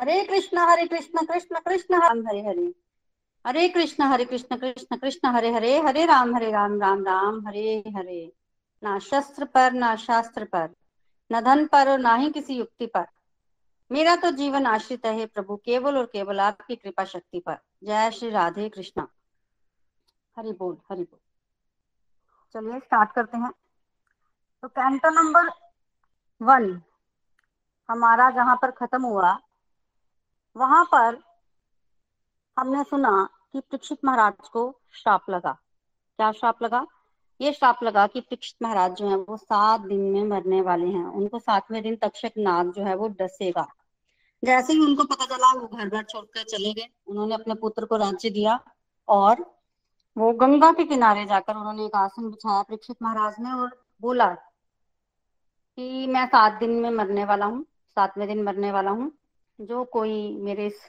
हरे कृष्ण हरे कृष्ण कृष्ण कृष्ण राम, हरे हरे। हरे कृष्ण हरे कृष्ण कृष्ण कृष्ण, हरे हरे हरे राम हरे राम राम राम, हरे हरे। ना शस्त्र पर, ना शास्त्र पर, न धन पर और ना ही किसी युक्ति पर। मेरा तो जीवन आश्रित है प्रभु, केवल और केवल आपकी कृपा शक्ति पर। जय श्री राधे कृष्णा। हरि बोल हरि बोल। चलिए स्टार्ट करते हैं। तो कैंटो नंबर वन हमारा जहाँ पर खत्म हुआ वहाँ पर हमने सुना कि परीक्षित महाराज को श्राप लगा। क्या श्राप लगा? ये श्राप लगा कि परीक्षित महाराज जो है वो सात दिन में मरने वाले हैं। उनको सातवें दिन तक्षक नाग जो है वो डसेगा। जैसे ही उनको पता चला, वो घर घर छोड़कर चले गए। उन्होंने अपने पुत्र को राज्य दिया और वो गंगा के किनारे जाकर उन्होंने एक आसन बिछाया परीक्षित महाराज ने और बोला कि मैं सात दिन में मरने वाला हूँ, सातवें दिन मरने वाला हूँ। जो कोई मेरे इस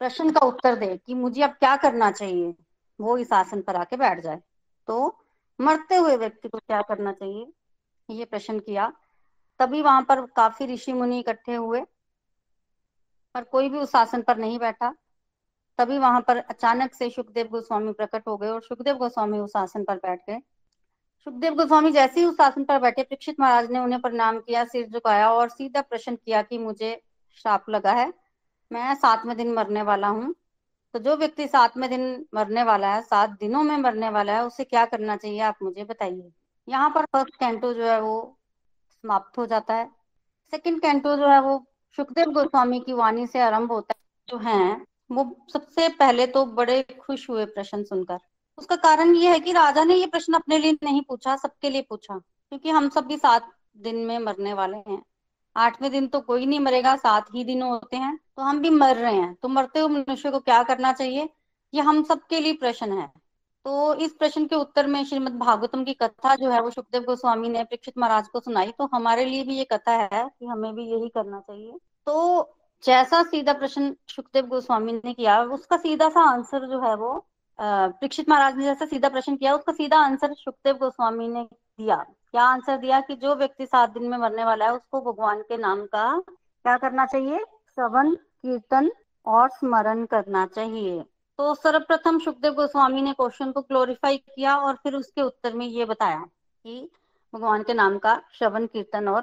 प्रश्न का उत्तर दे कि मुझे अब क्या करना चाहिए, वो इस आसन पर आके बैठ जाए। तो मरते हुए व्यक्ति को क्या करना चाहिए? ये प्रश्न किया। तभी वहाँ पर काफ़ी ऋषि मुनि इकट्ठे हुए पर कोई भी उस आसन पर नहीं बैठा। तभी वहाँ पर अचानक से सुखदेव गोस्वामी प्रकट हो गए और सुखदेव गोस्वामी उस आसन पर बैठ गए। सुखदेव गोस्वामी जैसे ही उस आसन पर बैठे परीक्षित महाराज ने उन्हें प्रणाम किया, सिर झुकाया और सीधा प्रश्न किया कि मुझे श्राप लगा है। मैं सातवें दिन मरने वाला हूँ। तो जो व्यक्ति सातवें दिन मरने वाला है, सात दिनों में मरने वाला है, उसे क्या करना चाहिए, आप मुझे बताइए। यहाँ पर फ़र्स्ट कैंटो जो है वो समाप्त हो जाता है। सेकंड कैंटो जो है वो सुखदेव गोस्वामी की वाणी से आरंभ होता है। जो है, वो सबसे पहले तो बड़े खुश हुए प्रश्न सुनकर। उसका कारण ये है कि राजा ने ये प्रश्न अपने लिए नहीं पूछा, सबके लिए पूछा। क्योंकि हम सब भी सात दिन में मरने वाले हैं। आठवें दिन तो कोई नहीं मरेगा, सात ही दिन होते हैं। तो हम भी मर रहे हैं। तो मरते हुए मनुष्य को क्या करना चाहिए? ये हम सबके लिए प्रश्न है। तो इस प्रश्न के उत्तर में श्रीमद भागवतम की कथा जो है, वो सुखदेव गोस्वामी ने परीक्षित महाराज को सुनाई। तो हमारे लिए भी ये कथा है कि हमें भी यही करना चाहिए। तो जैसा सीधा प्रश्न सुखदेव गोस्वामी ने किया, उसका सीधा सा आंसर जो है वो परीक्षित महाराज ने जैसा सीधा प्रश्न किया, उसका सीधा आंसर सुखदेव गोस्वामी ने दिया। क्या आंसर दिया कि जो व्यक्ति सात दिन में मरने वाला है, उसको भगवान के नाम का क्या करना चाहिए? श्रवण, कीर्तन और स्मरण करना चाहिए। तो सर्वप्रथम सुखदेव गोस्वामी ने क्वेश्चन को क्लोरिफाई किया और फिर उसके उत्तर में ये बताया कि भगवान के नाम का श्रवण, कीर्तन और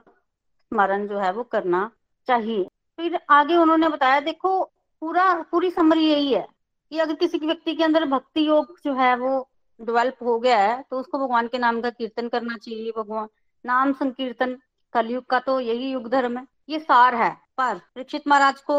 स्मरण जो है वो करना चाहिए। फिर आगे उन्होंने बताया, देखो, पूरा, पूरी समरी यही है कि अगर किसी व्यक्ति के अंदर भक्ति योग जो है वो डेवलप हो गया है तो उसको भगवान के नाम का कीर्तन करना चाहिए, भगवान। नाम संकीर्तन, कलयुग का तो यही युग धर्म है, ये सार है, पर परीक्षित महाराज को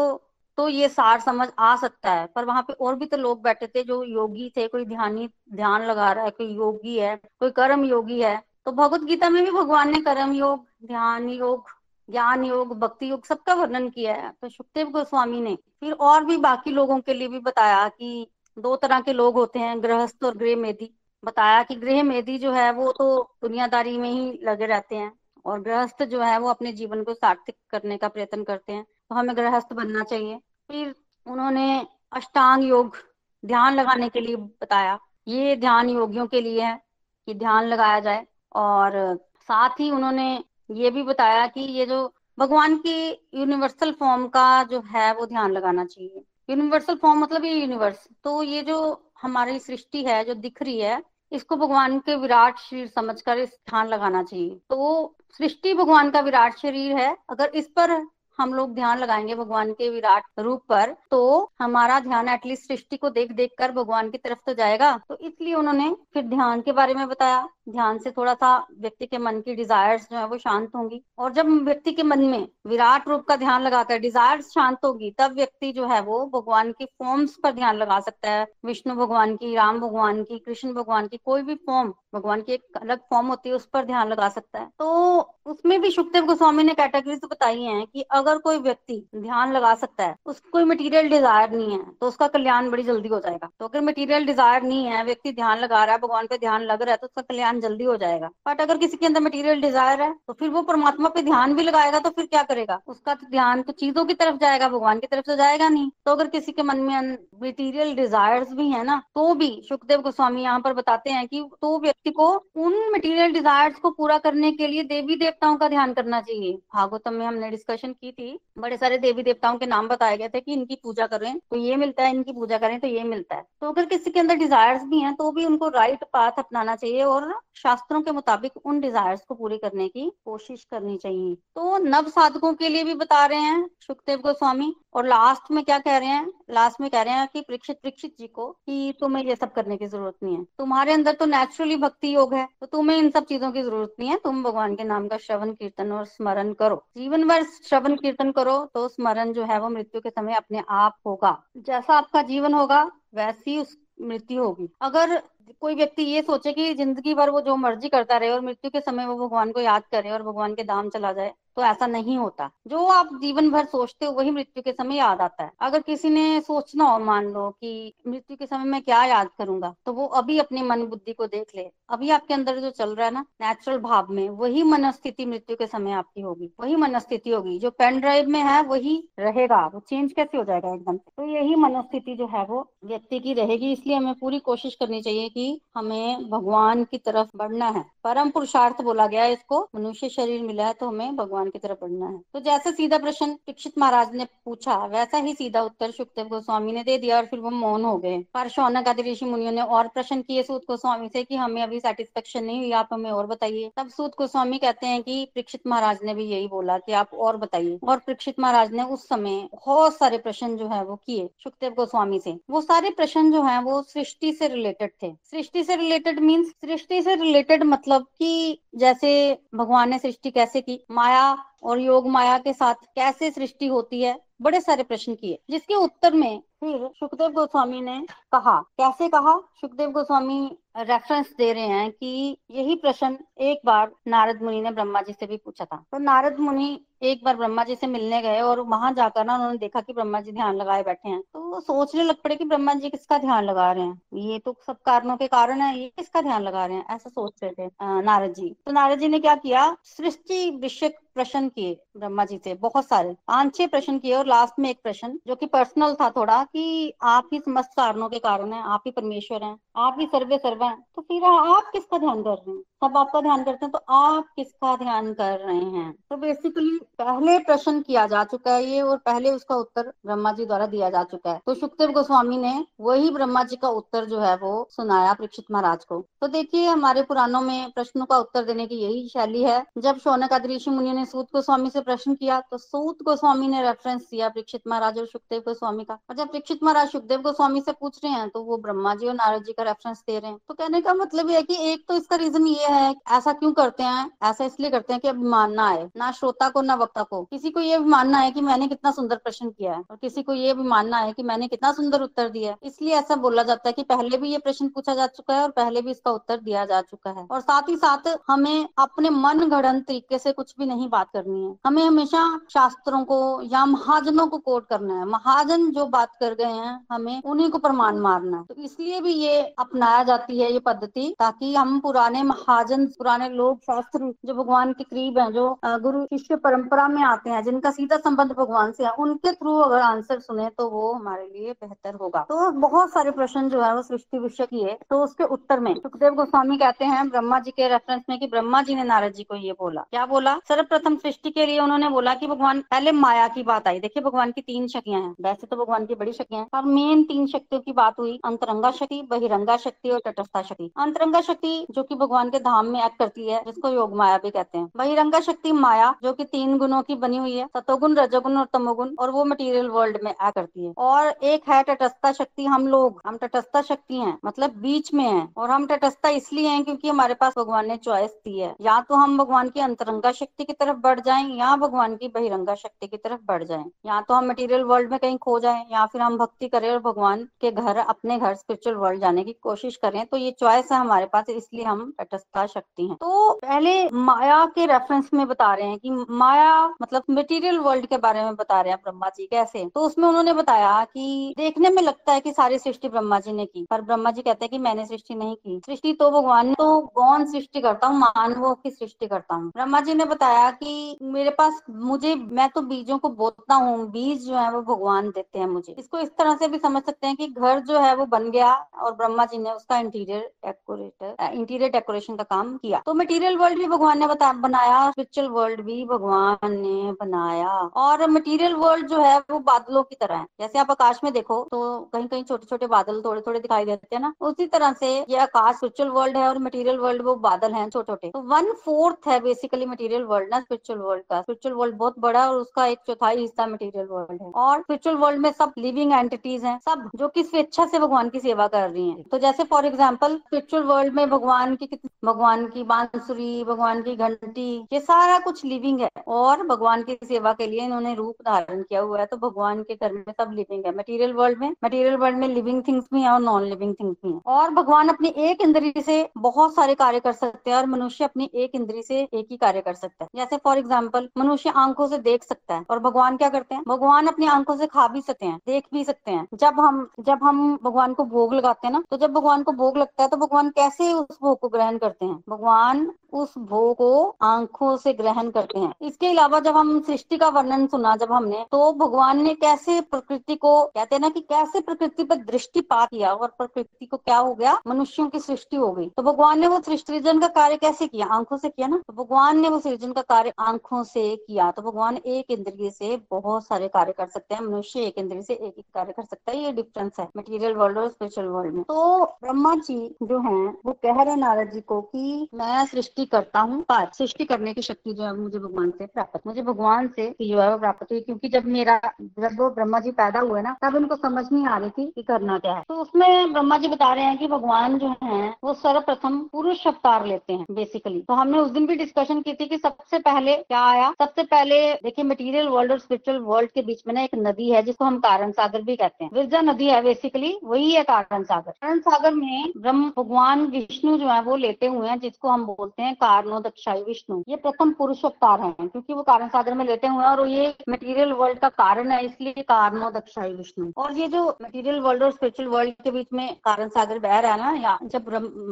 तो ये सार समझ आ सकता है, पर वहाँ पे और भी तो लोग बैठे थे जो योगी थे, कोई ध्यानी ध्यान लगा रहा है, कोई योगी है, कोई कर्म योगी है तो भगवत गीता में भी भगवान ने कर्म योग, ध्यान योग, ज्ञान योग, भक्ति योग सबका वर्णन किया है तो सुखदेव गोस्वामी ने। फिर और भी बाकी लोगों के लिए भी बताया कि दो तरह के लोग होते हैं, गृहस्थ और गृह मेदी बताया कि गृह मेदी जो है, वो तो दुनियादारी में ही लगे रहते हैं और गृहस्थ जो है, वो अपने जीवन को सार्थक करने का प्रयत्न करते हैं। तो हमें गृहस्थ बनना चाहिए। फिर उन्होंने अष्टांग योग ध्यान लगाने के लिए बताया। ये ध्यान योगियों के लिए है कि ध्यान लगाया जाए और साथ ही उन्होंने ये भी बताया कि ये जो भगवान की यूनिवर्सल फॉर्म का जो है, वो ध्यान लगाना चाहिए। यूनिवर्सल फॉर्म मतलब ये यूनिवर्स तो ये जो हमारी सृष्टि है, जो दिख रही है, इसको भगवान के विराट शरीर समझकर ध्यान लगाना चाहिए। तो सृष्टि भगवान का विराट शरीर है। अगर इस पर हम लोग ध्यान लगाएँगे भगवान के विराट रूप पर तो हमारा ध्यान एटलीस्ट सृष्टि को देख देख कर भगवान की तरफ़ तो जाएगा। तो इसलिए उन्होंने फिर ध्यान के बारे में बताया। ध्यान से थोड़ा सा व्यक्ति के मन की डिजायर्स जो है वो शांत होंगी। और जब व्यक्ति के मन में विराट रूप का ध्यान लगाकर डिजायर्स शांत होगी, तब व्यक्ति जो है वो भगवान की फॉर्म्स पर ध्यान लगा सकता है। विष्णु भगवान की, राम भगवान की, कृष्ण भगवान की, कोई भी फॉर्म भगवान की एक अलग फॉर्म होती है, उस पर ध्यान लगा सकता है। तो उसमें भी सुखदेव गोस्वामी ने कैटेगरीज बताई है कि अगर कोई व्यक्ति ध्यान लगा सकता है, उसको कोई मटेरियल डिज़ायर नहीं है तो उसका कल्याण बड़ी जल्दी हो जाएगा। तो अगर मटीरियल डिज़ायर नहीं है, व्यक्ति ध्यान लगा रहा है, भगवान पे ध्यान लग रहा है तो उसका कल्याण जल्दी हो जाएगा। बट अगर किसी के अंदर मटेरियल डिज़ायर है तो फिर वो परमात्मा पे ध्यान भी लगाएगा तो फिर क्या करेगा? उसका तो ध्यान तो चीज़ों की तरफ़ जाएगा, भगवान की तरफ़ तो जाएगा नहीं। तो अगर किसी के मन में मटीरियल डिजायर्स भी है ना तो भी सुखदेव गोस्वामी यहाँ पर बताते हैं कि तो व्यक्ति को उन मटीरियल डिजायर्स को पूरा करने के लिए देवी देवताओं का ध्यान करना चाहिए। भागवतम में हमने डिस्कशन की थी। बड़े सारे देवी देवताओं के नाम बताए गए थे कि इनकी पूजा करें तो ये मिलता है, इनकी पूजा करें तो ये मिलता है। तो अगर किसी के अंदर डिजायर्स भी हैं तो भी उनको राइट पाथ अपनाना चाहिए और शास्त्रों के मुताबिक उन डिजायर्स को पूरी करने की कोशिश करनी चाहिए। तो नव साधकों के लिए भी बता रहे हैं सुखदेव गोस्वामी और लास्ट में क्या कह रहे हैं? लास्ट में कह रहे हैं कि परीक्षित परीक्षित जी को कि तुम्हें ये सब करने की ज़रूरत नहीं है। तुम्हारे अंदर तो नेचुरली भक्ति योग है तो तुम्हें इन सब चीज़ों की ज़रूरत नहीं है। तुम भगवान के नाम का श्रवण कीर्तन और स्मरण करो। जीवन भर श्रवण कीर्तन करो तो स्मरण जो है वो मृत्यु के समय अपने आप होगा। जैसा आपका जीवन होगा, वैसी उस मृत्यु होगी। अगर कोई व्यक्ति ये सोचे कि ज़िंदगी भर वो जो मर्ज़ी करता रहे और मृत्यु के समय वो भगवान को याद करे और भगवान के दाम चला जाए तो ऐसा नहीं होता। जो आप जीवन भर सोचते हो, वही मृत्यु के समय याद आता है। अगर किसी ने सोचना हो मान लो कि मृत्यु के समय में क्या याद करूँगा तो वो अभी अपनी मन बुद्धि को देख ले। अभी आपके अंदर जो चल रहा है ना नेचुरल भाव में, वही मनस्थिति मृत्यु के समय आपकी होगी। वही मनस्थिति होगी। जो पेन ड्राइव में है, वही रहेगा। वो चेंज कैसे हो जाएगा एकदम? तो यही मनस्थिति जो है, वो व्यक्ति की रहेगी। इसलिए हमें पूरी कोशिश करनी चाहिए कि हमें भगवान की तरफ़ बढ़ना है। परम पुरुषार्थ बोला गया इसको। मनुष्य शरीर मिला है तो हमें भगवान की तरफ़ बढ़ना है। तो जैसे सीधा प्रश्न दीक्षित महाराज ने पूछा, वैसा ही सीधा उत्तर सुखदेव गोस्वामी ने दे दिया और फिर वो मौन हो गए। पर शौनक आदि ऋषि मुनियों ने और प्रश्न किए सूत गोस्वामी से कि हमें अभी सेटिस्फेक्शन नहीं हुई, आप हमें और बताइए। तब सूत गोस्वामी कहते हैं कि परीक्षित महाराज ने भी यही बोला कि आप और बताइए। और परीक्षित महाराज ने उस समय बहुत सारे प्रश्न जो है वो किए सुखदेव गोस्वामी से। वो सारे प्रश्न जो है वो सृष्टि से रिलेटेड थे। सृष्टि से रिलेटेड मीन्स सृष्टि से रिलेटेड मतलब कि जैसे भगवान ने सृष्टि कैसे की? माया और योग माया के साथ कैसे सृष्टि होती है? बड़े सारे प्रश्न किए। जिसके उत्तर में फिर सुखदेव गोस्वामी ने कहा। कैसे कहा? सुखदेव गोस्वामी रेफरेंस दे रहे हैं कि यही प्रश्न एक बार नारद मुनि ने ब्रह्मा जी से भी पूछा था। तो नारद मुनि एक बार ब्रह्मा जी से मिलने गए और वहाँ जाकर ना उन्होंने देखा कि ब्रह्मा जी ध्यान लगाए बैठे हैं। तो वो सोचने लग पड़े कि ब्रह्मा जी किसका ध्यान लगा रहे हैं। ये तो सब कारणों के कारण है, ये किसका ध्यान लगा रहे हैं, ऐसा सोच रहे थे नारद जी। तो नारद जी ने क्या किया? सृष्टि विषय प्रश्न किए ब्रह्मा जी से, बहुत सारे। पाँच छह प्रश्न किए और लास्ट में एक प्रश्न, जो कि पर्सनल था थोड़ा, कि आप ही समस्त कारणों के कारण है, आप ही परमेश्वर हैं, आप ही सर्वे सर्व हैं तो फिर आप किसका ध्यान कर रहे हैं? सब आपका ध्यान करते हैं तो आप किसका ध्यान कर रहे हैं? तो बेसिकली पहले प्रश्न किया जा चुका है ये और पहले उसका उत्तर ब्रह्मा जी द्वारा दिया जा चुका है। तो सुखदेव गोस्वामी ने वही ब्रह्मा जी का उत्तर जो है वो सुनाया परीक्षित महाराज को। तो देखिए, हमारे पुराणों में प्रश्नों का उत्तर देने की यही शैली है। जब शौनक ऋषि मुनि ने सूत गोस्वामी से प्रश्न किया तो सूत गोस्वामी ने रेफरेंस दिया परीक्षित महाराज और सुखदेव गोस्वामी का। और जब परीक्षित महाराज सुखदेव गोस्वामी से पूछ रहे हैं तो वो ब्रह्मा जी और नारद जी का रेफरेंस दे रहे हैं। तो कहने का मतलब ये है कि एक तो इसका रीजन ये है, ऐसा क्यों करते हैं? ऐसा इसलिए करते हैं कि अभिमान ना आए। ना श्रोता को, ना वक्ता को। किसी को ये भी मानना है कि मैंने कितना सुंदर प्रश्न किया है और किसी को ये भी मानना है कि मैंने कितना सुंदर उत्तर दिया है। इसलिए ऐसा बोला जाता है कि पहले भी ये प्रश्न पूछा जा चुका है और पहले भी इसका उत्तर दिया जा चुका है। और साथ ही साथ हमें अपने मन गढ़न तरीके से कुछ भी नहीं बात करनी है। हमें हमेशा शास्त्रों को या महाजनों को कोट करना है। महाजन जो बात कर गए हैं, हमें उन्हीं को प्रमाण मारना है। तो इसलिए भी ये अपनाया जाती है ये पद्धति, ताकि हम पुराने महाजन पुराने लोग, शास्त्र जो भगवान के करीब हैं, जो गुरु शिष्य परंपरा में आते हैं, जिनका सीधा संबंध भगवान से है, उनके थ्रू अगर आंसर सुने तो वो हमारे लिए बेहतर होगा। तो बहुत सारे प्रश्न जो है, वो सृष्टि विषय की है तो उसके उत्तर में सुखदेव गोस्वामी कहते हैं, ब्रह्मा जी के रेफरेंस में कि ब्रह्मा जी ने नारद जी को ये बोला। क्या बोला? सर्वप्रथम सृष्टि के लिए उन्होंने बोला कि भगवान, पहले माया की बात आई। देखिए, भगवान की तीन शक्तियाँ हैं। वैसे तो भगवान की बड़ी शक्तियाँ हैं, और मेन तीन शक्तियों की बात हुई, अंतरंगा शक्ति, बहिरंगा शक्ति और तटस्था शक्ति। अंतरंगा शक्ति, जो की भगवान के धाम में एक्ट करती है, जिसको योग माया भी कहते हैं। बहिरंगा शक्ति माया, जो की तीन गुणों की बनी हुई है, सतोगुण, रजोगुण और तमोगुण, और वो मटेरियल वर्ल्ड में एक्ट करती है। और एक है तटस्था शक्ति, हम लोग, हम तटस्था शक्ति हैं मतलब बीच में है, और हम तटस्था इसलिए हैं क्योंकि हमारे पास भगवान ने चॉइस दी है। या तो हम भगवान की अंतरंगा शक्ति की तरफ़ बढ़ जाए, या भगवान की बहिरंगा शक्ति की तरफ़ बढ़ जाए। या तो हम मटेरियल वर्ल्ड में कहीं खो जाए, या फिर हम भक्ति करें और भगवान के घर, अपने घर स्पिरिचुअल वर्ल्ड जाने की कोशिश करें तो ये चॉइस है हमारे पास, इसलिए हम तटस्था शक्ति हैं। तो पहले माया के रेफरेंस में बता रहे हैं कि माया मतलब मटेरियल वर्ल्ड के बारे में बता रहे हैं ब्रह्मा जी कैसे। तो उसमें उन्होंने बताया कि देखने में लगता है कि सारी सृष्टि ब्रह्मा जी ने की, पर ब्रह्मा जी कहते हैं कि मैंने सृष्टि नहीं की। सृष्टि तो भगवान तो गौन सृष्टि करता हूँ? मानवों की सृष्टि करता हूँ। ब्रह्मा जी ने बताया कि मेरे पास मुझे, मैं तो बीजों को बोतता हूँ, बीज जो है वो भगवान देते हैं मुझे। इसको इस तरह से भी समझ सकते हैं कि घर जो है वो बन गया और ब्रह्मा जी ने उसका इंटीरियर डेकोरेटर इंटीरियर डेकोरेशन काम किया। तो मटीरियल वर्ल्ड भी भगवान ने बनाया स्पिरिचुअल वर्ल्ड भी भगवान ने बनाया। और मटेरियल वर्ल्ड जो है, वो बादलों की तरह है। जैसे आप आकाश में देखो तो कहीं कहीं छोटे छोटे बादल थोड़े थोड़े दिखाई देते हैं ना, उसी तरह से ये आकाश स्पिरिचुअल वर्ल्ड है और मटेरियल वर्ल्ड वो बादल है छोटे छोटे तो वन फोर्थ है बेसिकली मटेरियल वर्ल्ड ना स्पिरिचुअल वर्ल्ड का। स्पिरिचुअल वर्ल्ड बहुत बड़ा और उसका एक चौथाई हिस्सा मटेरियल वर्ल्ड है। और स्पिरिचुअल वर्ल्ड में सब लिविंग एंटिटीज हैं, सब जो कि स्वेच्छा से भगवान की सेवा कर रही हैं। तो जैसे फॉर एग्ज़ाम्पल स्पिरिचुअल वर्ल्ड में भगवान की भगवान की बांसुरी, भगवान की घंटी, ये सारा कुछ लिविंग है। और भगवान की सेवा के लिए इन्होंने रूप धारण किया हुआ है तो भगवान के घर में सब लिविंग है। मटेरियल वर्ल्ड में मटेरियल वर्ल्ड में लिविंग थिंग्स भी है और नॉन लिविंग थिंग्स भी है। और भगवान अपनी एक इंद्री से बहुत सारे कार्य कर सकते हैं और मनुष्य अपनी एक इंद्री से एक ही कार्य कर सकता है। जैसे फॉर एग्ज़ाम्पल मनुष्य आँखों से देख सकता है और भगवान क्या करते हैं? भगवान अपनी आँखों से खा भी सकते हैं, देख भी सकते हैं। जब हम जब हम भगवान को भोग लगाते हैं ना तो जब भगवान को भोग लगता है तो भगवान कैसे उस भोग को ग्रहण करते हैं? भगवान उस भोग को आँखों से ग्रहण करते हैं। इसके अलावा जब हम सृष्टि का वर्णन सुना जब हमने तो भगवान ने कैसे प्रकृति को, कहते हैं ना कि कैसे प्रकृति पर दृष्टिपात किया और प्रकृति को क्या हो गया? मनुष्यों की सृष्टि हो गई। तो भगवान ने वो सृजन का कार्य कैसे किया? आँखों से किया ना? तो भगवान ने वो सृजन का कार्य आँखों से किया। तो भगवान एक इंद्रिय से बहुत सारे कार्य कर सकते हैं। मनुष्य एक इंद्रिय से एक एक कार्य कर सकता है। ये डिफरेंस है। मटेरियल वर्ल्ड और स्पिरिचुअल वर्ल्ड में। तो ब्रह्मा जी जो है, वो कह रहे नारद जी को कि मैं सृष्टि करता हूँ, पर, सृष्टि करने की शक्ति जो है मुझे भगवान से प्राप्त मुझे भगवान से जो है वो प्राप्त हुई, क्योंकि जब मेरा, जब वो ब्रह्मा जी पैदा हुए ना, तब उनको समझ नहीं आ रही थी कि करना क्या है। तो उसमें ब्रह्मा जी बता रहे हैं कि भगवान जो है, वो सर्वप्रथम पुरुष अवतार लेते हैं बेसिकली तो हमने उस दिन भी डिस्कशन की थी कि सबसे पहले क्या आया? सबसे पहले, देखिए मटेरियल वर्ल्ड और स्पिरिचुअल वर्ल्ड के बीच में ना एक नदी है, जिसको हम कारण सागर भी कहते हैं। विरजा नदी है बेसिकली वही है कारण सागर। कारण सागर में ब्रह्म, भगवान, विष्णु जो है, वो लेते हुए हैं, जिसको हम बोलते हैं कारणो दक्षाई विष्णु। ये प्रथम पुरुष अवतार है, क्योंकि वो कारण सागर में लेते हुए हैं और ये मटेरियल वर्ल्ड का कारण है, इसलिए कारणो दक्षाई विष्णु। और ये जो मटेरियल वर्ल्ड और स्पिरिचुअल वर्ल्ड के बीच में कारण सागर बह रहा है ना, या जब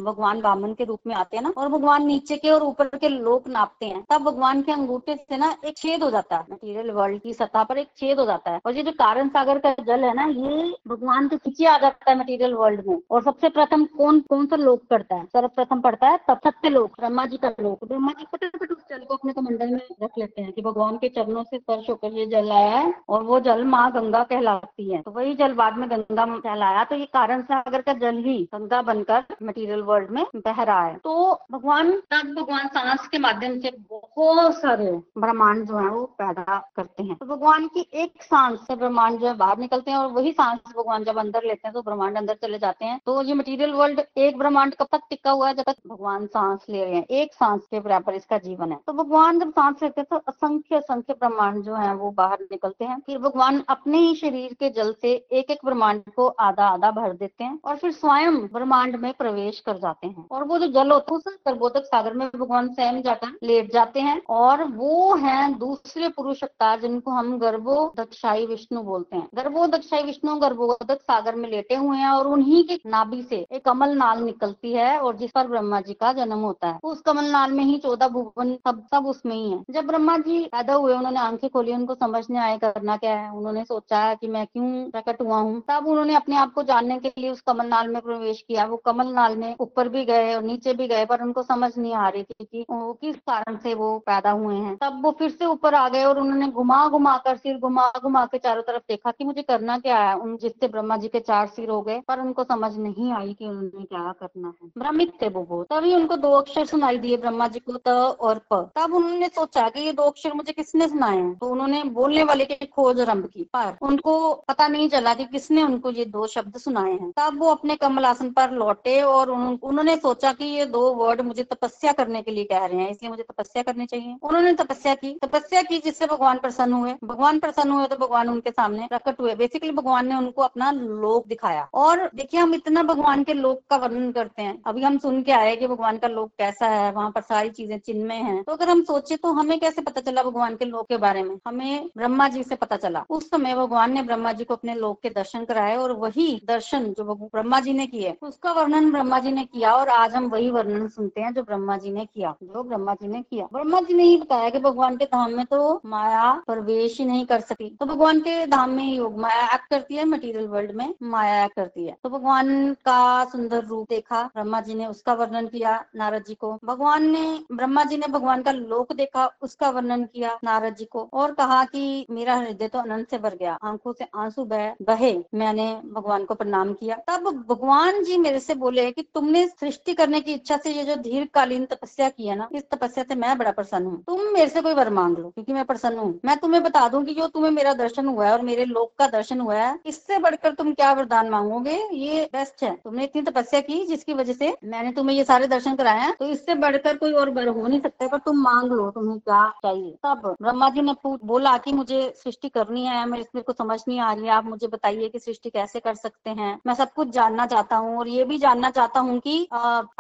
भगवान ब्राह्मण के रूप में आते हैं ना, और भगवान नीचे के और ऊपर के लोक नापते हैं, तब भगवान के अंगूठे से ना एक छेद हो जाता है। मटीरियल वर्ल्ड की सतह पर एक छेद हो जाता है। और ये जो कारण सागर का जल है ना, ये भगवान के पीछे आ जाता है मटीरियल वर्ल्ड में। और सबसे प्रथम कौन कौन सा लोक पड़ता है? सर्वप्रथम पड़ता है सत्य ब्रह्मा जी का लोक ब्रह्मा जी फटाफट उस जल को अपने कमंडल में रख लेते हैं कि भगवान के चरणों से स्पर्श होकर ये जल आया है और वो जल माँ गंगा कहलाती है। तो वही जल बाद में गंगा कहलाया तो ये कारण सागर का जल ही गंगा बनकर मटीरियल वर्ल्ड में बह रहा है। तो भगवान तब भगवान सांस के माध्यम से बहुत सारे ब्रह्मांड जो है वो पैदा करते हैं। तो भगवान की एक सांस से ब्रह्मांड जो है बाहर निकलते हैं और वही सांस भगवान जब अंदर लेते हैं तो ब्रह्मांड अंदर चले जाते हैं। तो ये मटेरियल वर्ल्ड एक ब्रह्मांड कब तक टिका हुआ है जब तक भगवान सांस ले रहे हैं, एक सांस के बराबर इसका जीवन है। तो भगवान जब सांस लेते हैं तो असंख्य असंख्य ब्रह्मांड जो है, वो बाहर निकलते हैं। फिर भगवान अपने ही शरीर के जल से एक एक ब्रह्मांड को आधा आधा भर देते हैं और फिर स्वयं ब्रह्मांड में प्रवेश कर जाते हैं। और वो जो जल होता है, उस गर्भोदक सागर में भगवान स्वयं जाकर लेट जाते हैं और वो है दूसरे पुरुष अवतार जिनको हम गर्भो दक्षाई विष्णु बोलते हैं। गर्भो दक्षाई विष्णु गर्भोदक सागर में लेटे हुए हैं और उन्हीं के नाभि से एक कमल नाल निकलती है और जिस पर ब्रह्मा जी का जन्म होता है। उस कमलनाल में ही चौदह भुवन सब सब उसमें ही है। जब ब्रह्मा जी पैदा हुए, उन्होंने आँखें खोली, उनको समझ नहीं आए, करना क्या है, उन्होंने सोचा कि मैं क्यों प्रकट हुआ हूँ। तब उन्होंने अपने आप को जानने के लिए उस कमलनाल में प्रवेश किया। वो कमलनाल में ऊपर भी गए और नीचे भी गए, पर उनको समझ नहीं आ रही थी कि वो किस कारण से वो पैदा हुए हैं। तब वो फिर से ऊपर आ गए और उन्होंने घुमा घुमा कर सिर घुमा घुमा के चारों तरफ़ देखा कि मुझे करना क्या है। उन, जिससे ब्रह्मा जी के चार सिर हो गए, पर उनको समझ नहीं आई कि उन्होंने क्या करना है। भ्रमित थे वो बहुत। तभी उनको दो अक्षर सुनाई दिए ब्रह्मा जी को त और प। तब उन्होंने सोचा कि ये दो अक्षर मुझे किसने सुनाए तो उन्होंने बोलने वाले की खोज आरंभ की पर। उनको पता नहीं चला कि किसने उनको ये दो शब्द सुनाए हैं। तब वो अपने कमल आसन पर लौटे और उन, उन्होंने सोचा कि ये दो वर्ड मुझे तपस्या करने के लिए कह रहे हैं इसलिए मुझे तपस्या करनी चाहिए। उन्होंने तपस्या की। तपस्या की जिससे भगवान प्रसन्न हुए। भगवान प्रसन्न हुए तो भगवान उनके सामने प्रकट हुए। बेसिकली भगवान ने उनको अपना लोक दिखाया। और देखिए हम इतना भगवान के लोक का वर्णन करते हैं। अभी हम सुन के आए कि भगवान का लोक कैसा है, वहाँ पर सारी चीज़ें चिन्मय है। तो अगर हम सोचे तो हमें कैसे पता चला भगवान के लोक के बारे में? हमें ब्रह्मा जी से पता चला। उस समय भगवान ने ब्रह्मा जी को अपने लोक के दर्शन कराए और वही दर्शन जो ब्रह्मा जी ने किए, उसका वर्णन ब्रह्मा जी ने किया और आज हम वही वर्णन सुनते हैं जो ब्रह्मा जी ने किया, जो ब्रह्मा जी ने किया। ब्रह्मा जी ने ही बताया कि भगवान के धाम में तो माया प्रवेश ही नहीं कर सकती तो भगवान के धाम में योग माया एक्ट करती है मटेरियल वर्ल्ड में माया एक्ट करती है। तो भगवान का सुंदर रूप देखा, ब्रह्मा जी ने उसका वर्णन किया। नारद जी को। भगवान ने, ब्रह्मा जी ने भगवान का लोक देखा, उसका वर्णन किया नारद जी को और कहा कि मेरा हृदय तो अनंत से भर गया, आँखों से आँसू बह, बहे, मैंने भगवान को प्रणाम किया। तब भगवान जी मेरे से बोले कि तुमने सृष्टि करने की इच्छा से ये जो दीर्घकालीन तपस्या की है ना, इस तपस्या से मैं बड़ा प्रसन्न हूँ। तुम मेरे से कोई वर मांग लो, क्योंकि मैं प्रसन्न हूँ। मैं तुम्हें बता दूँ कि जो तुम्हें मेरा दर्शन हुआ है और मेरे लोक का दर्शन हुआ है, इससे बढ़कर तुम क्या वरदान मांगोगे? ये बेस्ट है। तुमने इतनी तपस्या की जिसकी वजह से मैंने तुम्हें ये सारे दर्शन कराए हैं तो इससे बढ़कर कोई और बर हो नहीं सकता पर तुम मांग लो तुम्हें क्या चाहिए। तब ब्रह्मा जी ने बोला कि मुझे सृष्टि करनी है, मेरे मेरे को समझ नहीं आ रही है, आप मुझे बताइए कि सृष्टि कैसे कर सकते हैं। मैं सब कुछ जानना चाहता हूँ और ये भी जानना चाहता हूँ की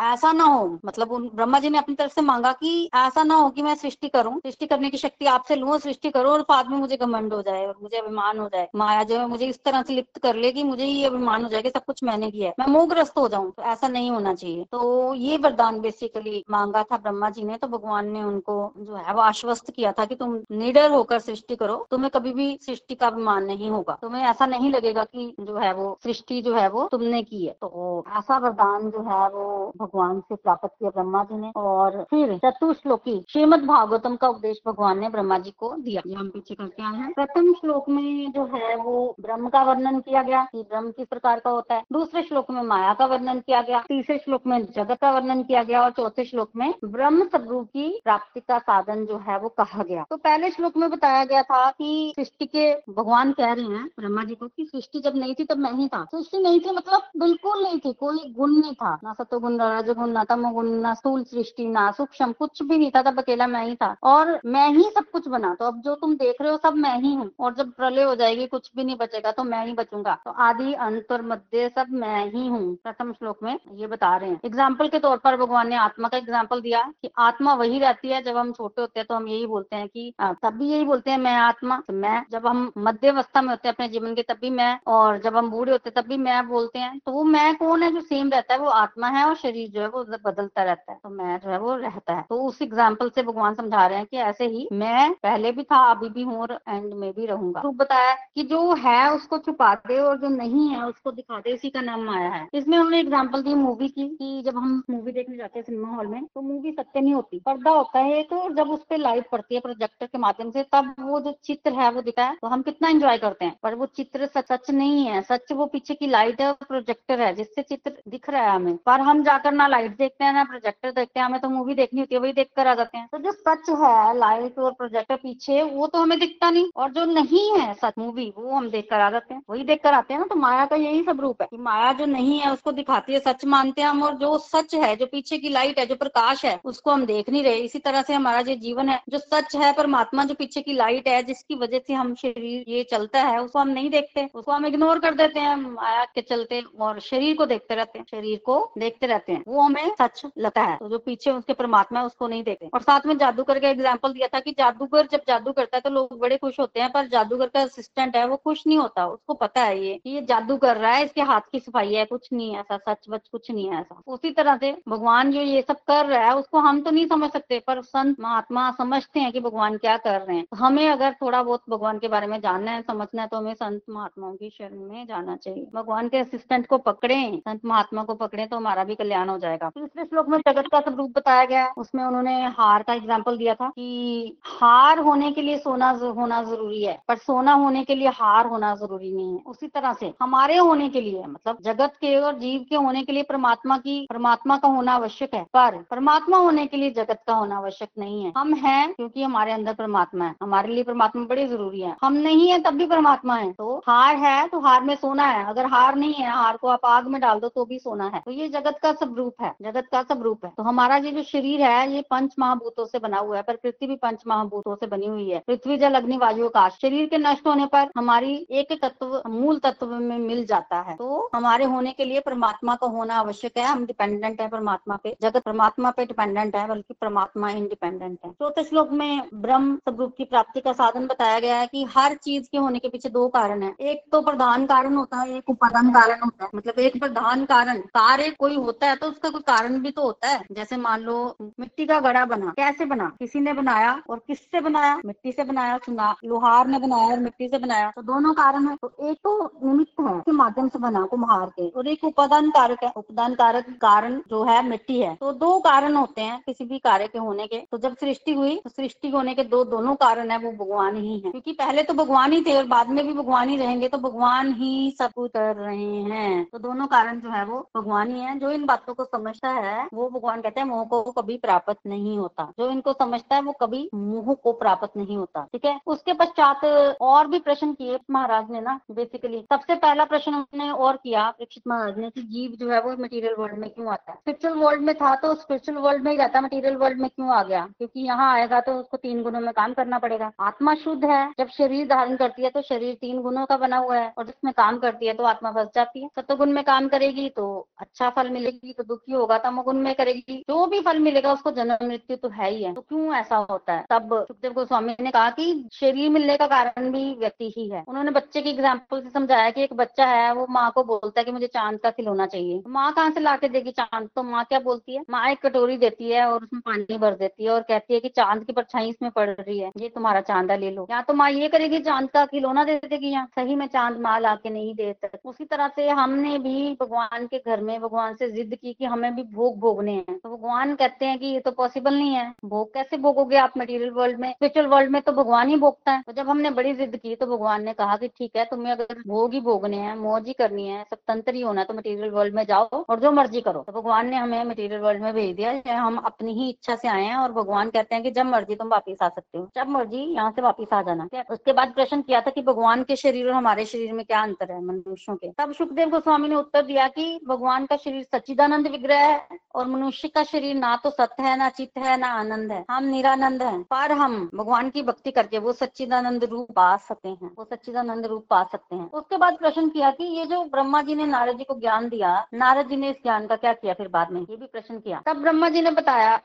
ऐसा ना हो मतलब ब्रह्मा जी ने अपनी तरफ़ से मांगा की ऐसा ना हो कि मैं सृष्टि करूँ। सृष्टि करने की शक्ति आपसे लू सृष्टि करो और बाद में मुझे घमंड हो जाए और मुझे अभिमान हो जाए। माया जो है मुझे इस तरह से लिप्त कर ले कि मुझे ये अभिमान हो जाए सब कुछ मैंने किया है। मैं मोहग्रस्त हो जाऊँ तो ऐसा नहीं होना चाहिए। तो ये वरदान बेसिकली मांगा था ब्रह्मा जी ने तो भगवान ने उनको जो है वो आश्वस्त किया था कि तुम निडर होकर सृष्टि करो। तुम्हें कभी भी सृष्टि का अभिमान नहीं होगा। तुम्हें ऐसा नहीं लगेगा कि जो है वो सृष्टि जो है वो तुमने की है। तो ऐसा वरदान जो है वो भगवान से प्राप्त किया ब्रह्मा जी ने और फिर चतुश्लोकी श्रीमद भागवतम का उपदेश भगवान ने ब्रह्मा जी को दिया। हम पीछे करके आए हैं। प्रथम श्लोक में जो है वो ब्रह्म का वर्णन किया गया कि ब्रह्म किस प्रकार का होता है। दूसरे श्लोक में माया का वर्णन किया गया। तीसरे श्लोक में जगत का वर्णन किया गया और चौथे श्लोक में ब्रह्म स्वरूप की प्राप्ति का साधन जो है वो कहा गया। तो पहले श्लोक में बताया गया था कि सृष्टि के भगवान कह रहे हैं, ब्रह्मा जी को, कि सृष्टि जब नहीं थी तब मैं ही था। सृष्टि नहीं थी मतलब बिल्कुल नहीं थी, कोई गुण नहीं था। ना सतोगुण ना रजगुण ना तमोगुण ना स्थूल सृष्टि, ना सूक्ष्म, कुछ भी नहीं था, तब अकेला मैं ही था। और मैं ही सब कुछ बना तो अब जो तुम देख रहे हो सब मैं ही हूँ। और जब प्रलय हो जाएगी, कुछ भी नहीं बचेगा तो मैं ही बचूँगा। तो आदि अंत और मध्य, सब मैं ही हूँ, प्रथम श्लोक में ये बता रहे हैं। एग्ज़ाम्पल के तौर पर भगवान ने आत्मा का एग्ज़ाम्पल दिया कि आत्मा वही रहती है, जब हम छोटे होते हैं तो हम यही बोलते हैं कि तब भी यही बोलते हैं, मैं आत्मा। तो मैं, जब हम मध्य अवस्था में होते हैं अपने जीवन के, तब भी मैं, और जब हम बूढ़े होते हैं, तब भी मैं बोलते हैं। तो वो मैं कौन है जो सेम रहता है? वो आत्मा है और शरीर जो है, वो बदलता रहता है। तो मैं जो है, वो रहता है। तो उस एग्ज़ाम्पल से भगवान समझा रहे हैं कि ऐसे ही मैं पहले भी था, अभी भी हूँ और एंड में भी रहूँगा। तो बताया कि जो है, उसको छुपा दे और जो नहीं है, उसको दिखा दे, उसी का नाम माया है। इसमें उन्होंने एग्ज़ाम्पल दी मूवी की कि जब हम मूवी देखने जाते हैं सिनेमा हॉल में तो मूवी सत्य नहीं होती। पर्दा होता है और जब उस पर लाइट पड़ती है प्रोजेक्टर के माध्यम से, तब वो जो चित्र है, वो दिखा है। तो हम कितना एंजॉय करते हैं। पर वो चित्र सच नहीं है। सच वो पीछे की लाइट है प्रोजेक्टर है, जिससे चित्र दिख रहा है हमें। पर हम जाकर ना लाइट देखते हैं, ना प्रोजेक्टर देखते हैं। हमें तो मूवी देखनी होती है, वही देख कर आ जाते हैं। तो जो सच है लाइट और प्रोजेक्टर पीछे, वो तो हमें दिखता नहीं। और जो नहीं है सच मूवी वो हम देख कर आ जाते हैं। वही देख कर आते हैं ना तो माया का यही सब रूप है। कि माया जो नहीं है, उसको दिखाती है। सच मानते हैं हम, और जो सच है है, जो पीछे की लाइट है, जो प्रकाश है, उसको हम देख नहीं रहे। इसी तरह से हमारा जो जीवन है, जो सच है, परमात्मा जो पीछे की लाइट है, जिसकी वजह से हम शरीर ये चलता है, उसको हम नहीं देखते। उसको हम इग्नोर कर देते हैं माया के चलते और शरीर को देखते रहते हैं, शरीर को देखते रहते हैं। वो हमें सच लगता है। तो जो पीछे उसके परमात्मा है, उसको नहीं देखते। और साथ में जादूगर का एग्ज़ाम्पल दिया था कि जादूगर, जब जादू करता है तो लोग बड़े खुश होते हैं, पर जादूगर का असिस्टेंट है, वो खुश नहीं होता। उसको पता है ये ये जादू कर रहा है, इसके हाथ की सफ़ाई है, कुछ नहीं है ऐसा सच बच कुछ नहीं है ऐसा। उसी तरह से भगवान जो ये सब कर रहा है, उसको हम तो नहीं समझ सकते, पर संत महात्मा समझते हैं कि भगवान क्या कर रहे हैं। हमें अगर थोड़ा बहुत भगवान के बारे में जानना है, समझना है तो हमें संत महात्माओं की शरण में जाना चाहिए। भगवान के असिस्टेंट को पकड़े, संत महात्मा को पकड़े तो हमारा भी कल्याण हो जाएगा। तीसरे श्लोक में जगत का स्वरूप बताया गया है। उसमें उन्होंने हार का एग्ज़ाम्पल दिया था कि हार होने के लिए सोना होना ज़रूरी है, पर सोना होने के लिए हार होना ज़रूरी नहीं है। उसी तरह से हमारे होने के लिए मतलब जगत के और जीव के होने के लिए परमात्मा की, परमात्मा का होना आवश्यक है। पर परमात्मा होने के लिए जगत का होना आवश्यक नहीं है। हम हैं क्योंकि हमारे अंदर परमात्मा है। हमारे लिए परमात्मा बड़ी ज़रूरी है। हम नहीं है, तब भी परमात्मा है। तो हार है तो हार में सोना है। अगर हार नहीं है, हार को आप आग में डाल दो तो भी सोना है। तो ये जगत का सब रूप है। जगत का सब रूप है। तो हमारा ये जो शरीर है, ये पंच महाभूतों से बना हुआ है। पर पृथ्वी भी पंच महाभूतों से बनी हुई है। पृथ्वी, जल, अग्नि, वायु का शरीर के नष्ट होने पर हमारी एक तत्व, मूल तत्व में मिल जाता है। तो हमारे होने के लिए परमात्मा का होना आवश्यक है। हम डिपेंडेंट है परमात्मा पे, जगत परमात्मा पे डिपेंडेंट है, बल्कि परमात्मा इंडिपेंडेंट है। चौथे श्लोक में ब्रह्म स्वरूप की प्राप्ति का साधन बताया गया है कि हर चीज़ के होने के पीछे दो कारण है। एक तो प्रधान कारण होता है, एक उपादान कारण होता है। मतलब एक प्रधान कारण, कार्य कोई होता है तो उसका कोई कारण भी तो होता है। जैसे मान लो, मिट्टी का घड़ा बना, कैसे बना? किसी ने बनाया और किससे बनाया? मिट्टी से बनाया सुना लोहार ने बनाया और मिट्टी से बनाया। तो दोनों कारण है। तो एक तो निमित्त है माध्यम से बना कुम्हार के, और एक उपादान कारक है। उपादान कारक कारण जो है मिट्टी है तो दो कारण होते हैं किसी भी कार्य के होने के। तो जब सृष्टि हुई तो सृष्टि होने के दो दोनों कारण है, वो भगवान ही है। क्योंकि पहले तो भगवान ही थे और बाद में भी भगवान ही रहेंगे तो भगवान ही सब कुछ कर रहे हैं। तो दोनों कारण जो है, वो भगवान ही है। जो इन बातों को समझता है, वो भगवान कहते हैं, मोह को कभी प्राप्त नहीं होता। जो इनको समझता है, वो कभी मोह को प्राप्त नहीं होता, ठीक है? उसके पश्चात और भी प्रश्न किए महाराज ने ना बेसिकली सबसे पहला प्रश्न उन्होंने और किया, परीक्षित महाराज ने, कि जीव जो है, वो मटेरियल वर्ल्ड में क्यों आता है? स्पिरिचुअल वर्ल्ड में था तो स्पिरिचुअल वर्ल्ड में ही रहता मटेरियल वर्ल्ड में क्यों आ गया? क्योंकि यहाँ आएगा तो उसको तीन गुणों में काम करना पड़ेगा। आत्मा शुद्ध है, जब शरीर धारण करती है तो शरीर तीन गुणों का बना हुआ है, और जिसमें काम करती है तो आत्मा फंस जाती है। सत्वगुण में काम करेगी तो अच्छा फल मिलेगी तो दुखी होगा, तमोगुण में करेगी, जो भी फल मिलेगा उसको जन्म मृत्यु तो है ही है। तो क्यों ऐसा होता है? तब सुखदेव गोस्वामी ने कहा कि शरीर मिलने का कारण भी व्यक्ति ही है। उन्होंने बच्चे की एग्ज़ाम्पल से समझाया कि एक बच्चा है, वो माँ को बोलता है कि मुझे चाँद का खिलौना चाहिए। माँ कहाँ से ला देगी चाँद? तो माँ क्या बोलती है? माँ एक कटोरी देती है और उसमें पानी भर देती है और कहती है कि चाँद की परछाई इसमें पड़ रही है। ये तुम्हारा चांदा ले लो। या तो माँ ये करेगी, चाँद का खिलौना दे देगी यहाँ सही में चाँद माँ ला के नहीं दे सकती उसी तरह से हमने भी भगवान के घर में, भगवान से जिद की कि हमें भी भोग भोगने हैं। तो भगवान कहते हैं कि ये तो पॉसिबल नहीं है। भोग कैसे भोगोगे आप मटेरियल वर्ल्ड में? स्पिरिचुअल वर्ल्ड में तो भगवान ही भोगता है। तो जब हमने बड़ी जिद की तो भगवान ने कहा कि ठीक है, तुम्हें अगर भोग ही भोगने हैं मौज ही करनी है स्वतंत्र ही होना है तो मटेरियल वर्ल्ड में जाओ और जो मर्ज़ी करो। तो भगवान ने हमें मटेरियल वर्ल्ड में भेज दिया हम अपनी ही इच्छा से आए हैं और भगवान कहते हैं कि जब मर्ज़ी तुम वापिस आ सकते हो। जब मर्ज़ी यहाँ से वापिस आ जाना। उसके बाद प्रश्न किया था कि भगवान के शरीर और हमारे शरीर में क्या अंतर है मनुष्यों के। तब सुखदेव गोस्वामी ने उत्तर दिया कि भगवान का शरीर सच्चिदानंद विग्रह है और मनुष्य का शरीर ना तो सत्य है, ना चित्त है, ना आनंद है। हम निरानंद है, पर हम भगवान की भक्ति करके वो सच्चिदानंद रूप पा सकते हैं। वो सच्चिदानंद रूप पा सकते हैं। उसके बाद प्रश्न किया कि ये जो ब्रह्मा जी ने नारद जी को ज्ञान दिया, नारद जी ने इस ज्ञान का क्या किया फिर बाद में। ये भी प्रश्न किया। तब ब्रह्मा जी ने बताया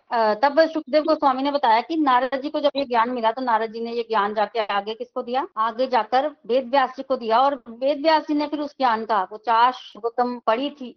तब सुखदेव गोस्वामी ने बताया कि नारद जी को जब ये ज्ञान मिला तो नारद जी ने ये ज्ञान जाके आगे किसको दिया? आगे जाकर वेद व्यास जी को दिया। और वेद व्यास जी ने फिर उस ज्ञान का, वो चार गौतम पढ़ी थी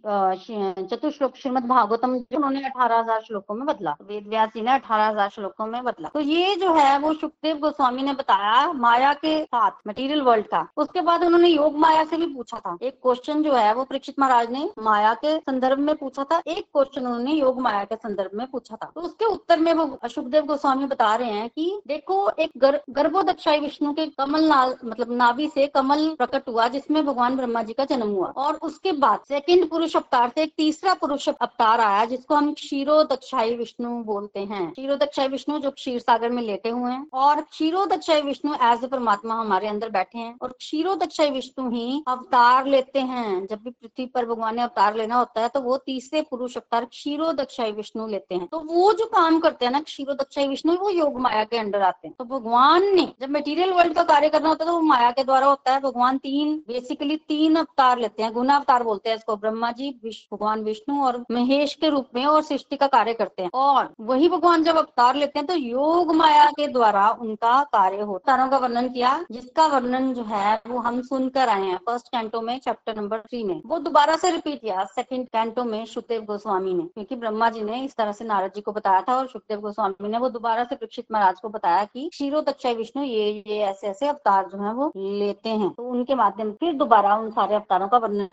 चतुश्लोक श्रीमद भागवतम, जो उन्होंने अठारह हज़ार श्लोकों में बदला। वेद व्यास जी ने अठारह हज़ार श्लोकों में बदला। तो ये जो है, वो सुखदेव गोस्वामी ने बताया माया के साथ मटेरियल वर्ल्ड का। उसके बाद उन्होंने योग माया से भी पूछा था। एक क्वेश्चन जो है, वो परीक्षित महाराज ने माया के संदर्भ में पूछा था। एक क्वेश्चन उन्होंने योग माया के संदर्भ में पूछा था। तो उसके उत्तर में वो सुखदेव गोस्वामी बता रहे हैं कि देखो एक गर, गर्भोदक्षाई विष्णु के कमल नाल मतलब नाभि से कमल प्रकट हुआ जिसमें भगवान ब्रह्मा जी का जन्म हुआ। और उसके बाद सेकंड पुरुष अवतार से एक तीसरा पुरुष अवतार आया जिसको हम क्षीरोदक्षाई विष्णु बोलते हैं। क्षीरोदक्षाई विष्णु जो क्षीर सागर में लेटे हुए हैं। और क्षीरोदक्षाई विष्णु एज ए परमात्मा हमारे अंदर बैठे हैं। और क्षीरोदक्षाई विष्णु ही अवतार लेते हैं। जब भी पृथ्वी पर भगवान ने अवतार लेना होता है तो वो तीसरे पुरुष अवतार क्षीरो दक्षाई विष्णु लेते हैं। तो वो जो काम करते हैं ना क्षीरो दक्षाई विष्णु, वो योग माया के अंडर आते हैं। तो भगवान ने, जब मटेरियल वर्ल्ड का कार्य करना होता है तो वो माया के द्वारा होता है। भगवान तीन बेसिकली तीन अवतार लेते हैं। गुना अवतार बोलते हैं इसको। ब्रह्मा जी भगवान विष्णु और महेश के रूप में और सृष्टि का कार्य करते हैं। और वही भगवान जब अवतार लेते हैं तो योग माया के द्वारा उनका कार्य होता है। का वर्णन किया, जिसका वर्णन जो है, वो हम सुनकर आए हैं। फ़र्स्ट कैंटो में चैप्टर नंबर थ्री में। वो दोबारा से रिपीट किया। सेकंड कैंटो में सुखदेव गोस्वामी ने, क्योंकि ब्रह्मा जी ने इस तरह से नारद जी को बताया था और सुखदेव गोस्वामी ने वो दोबारा से परीक्षित महाराज को बताया कि क्षीरो दक्षा विष्णु, ये ये ऐसे ऐसे अवतार जो है वो लेते हैं। तो उनके माध्यम फिर दोबारा उन सारे अवतारों का वर्णन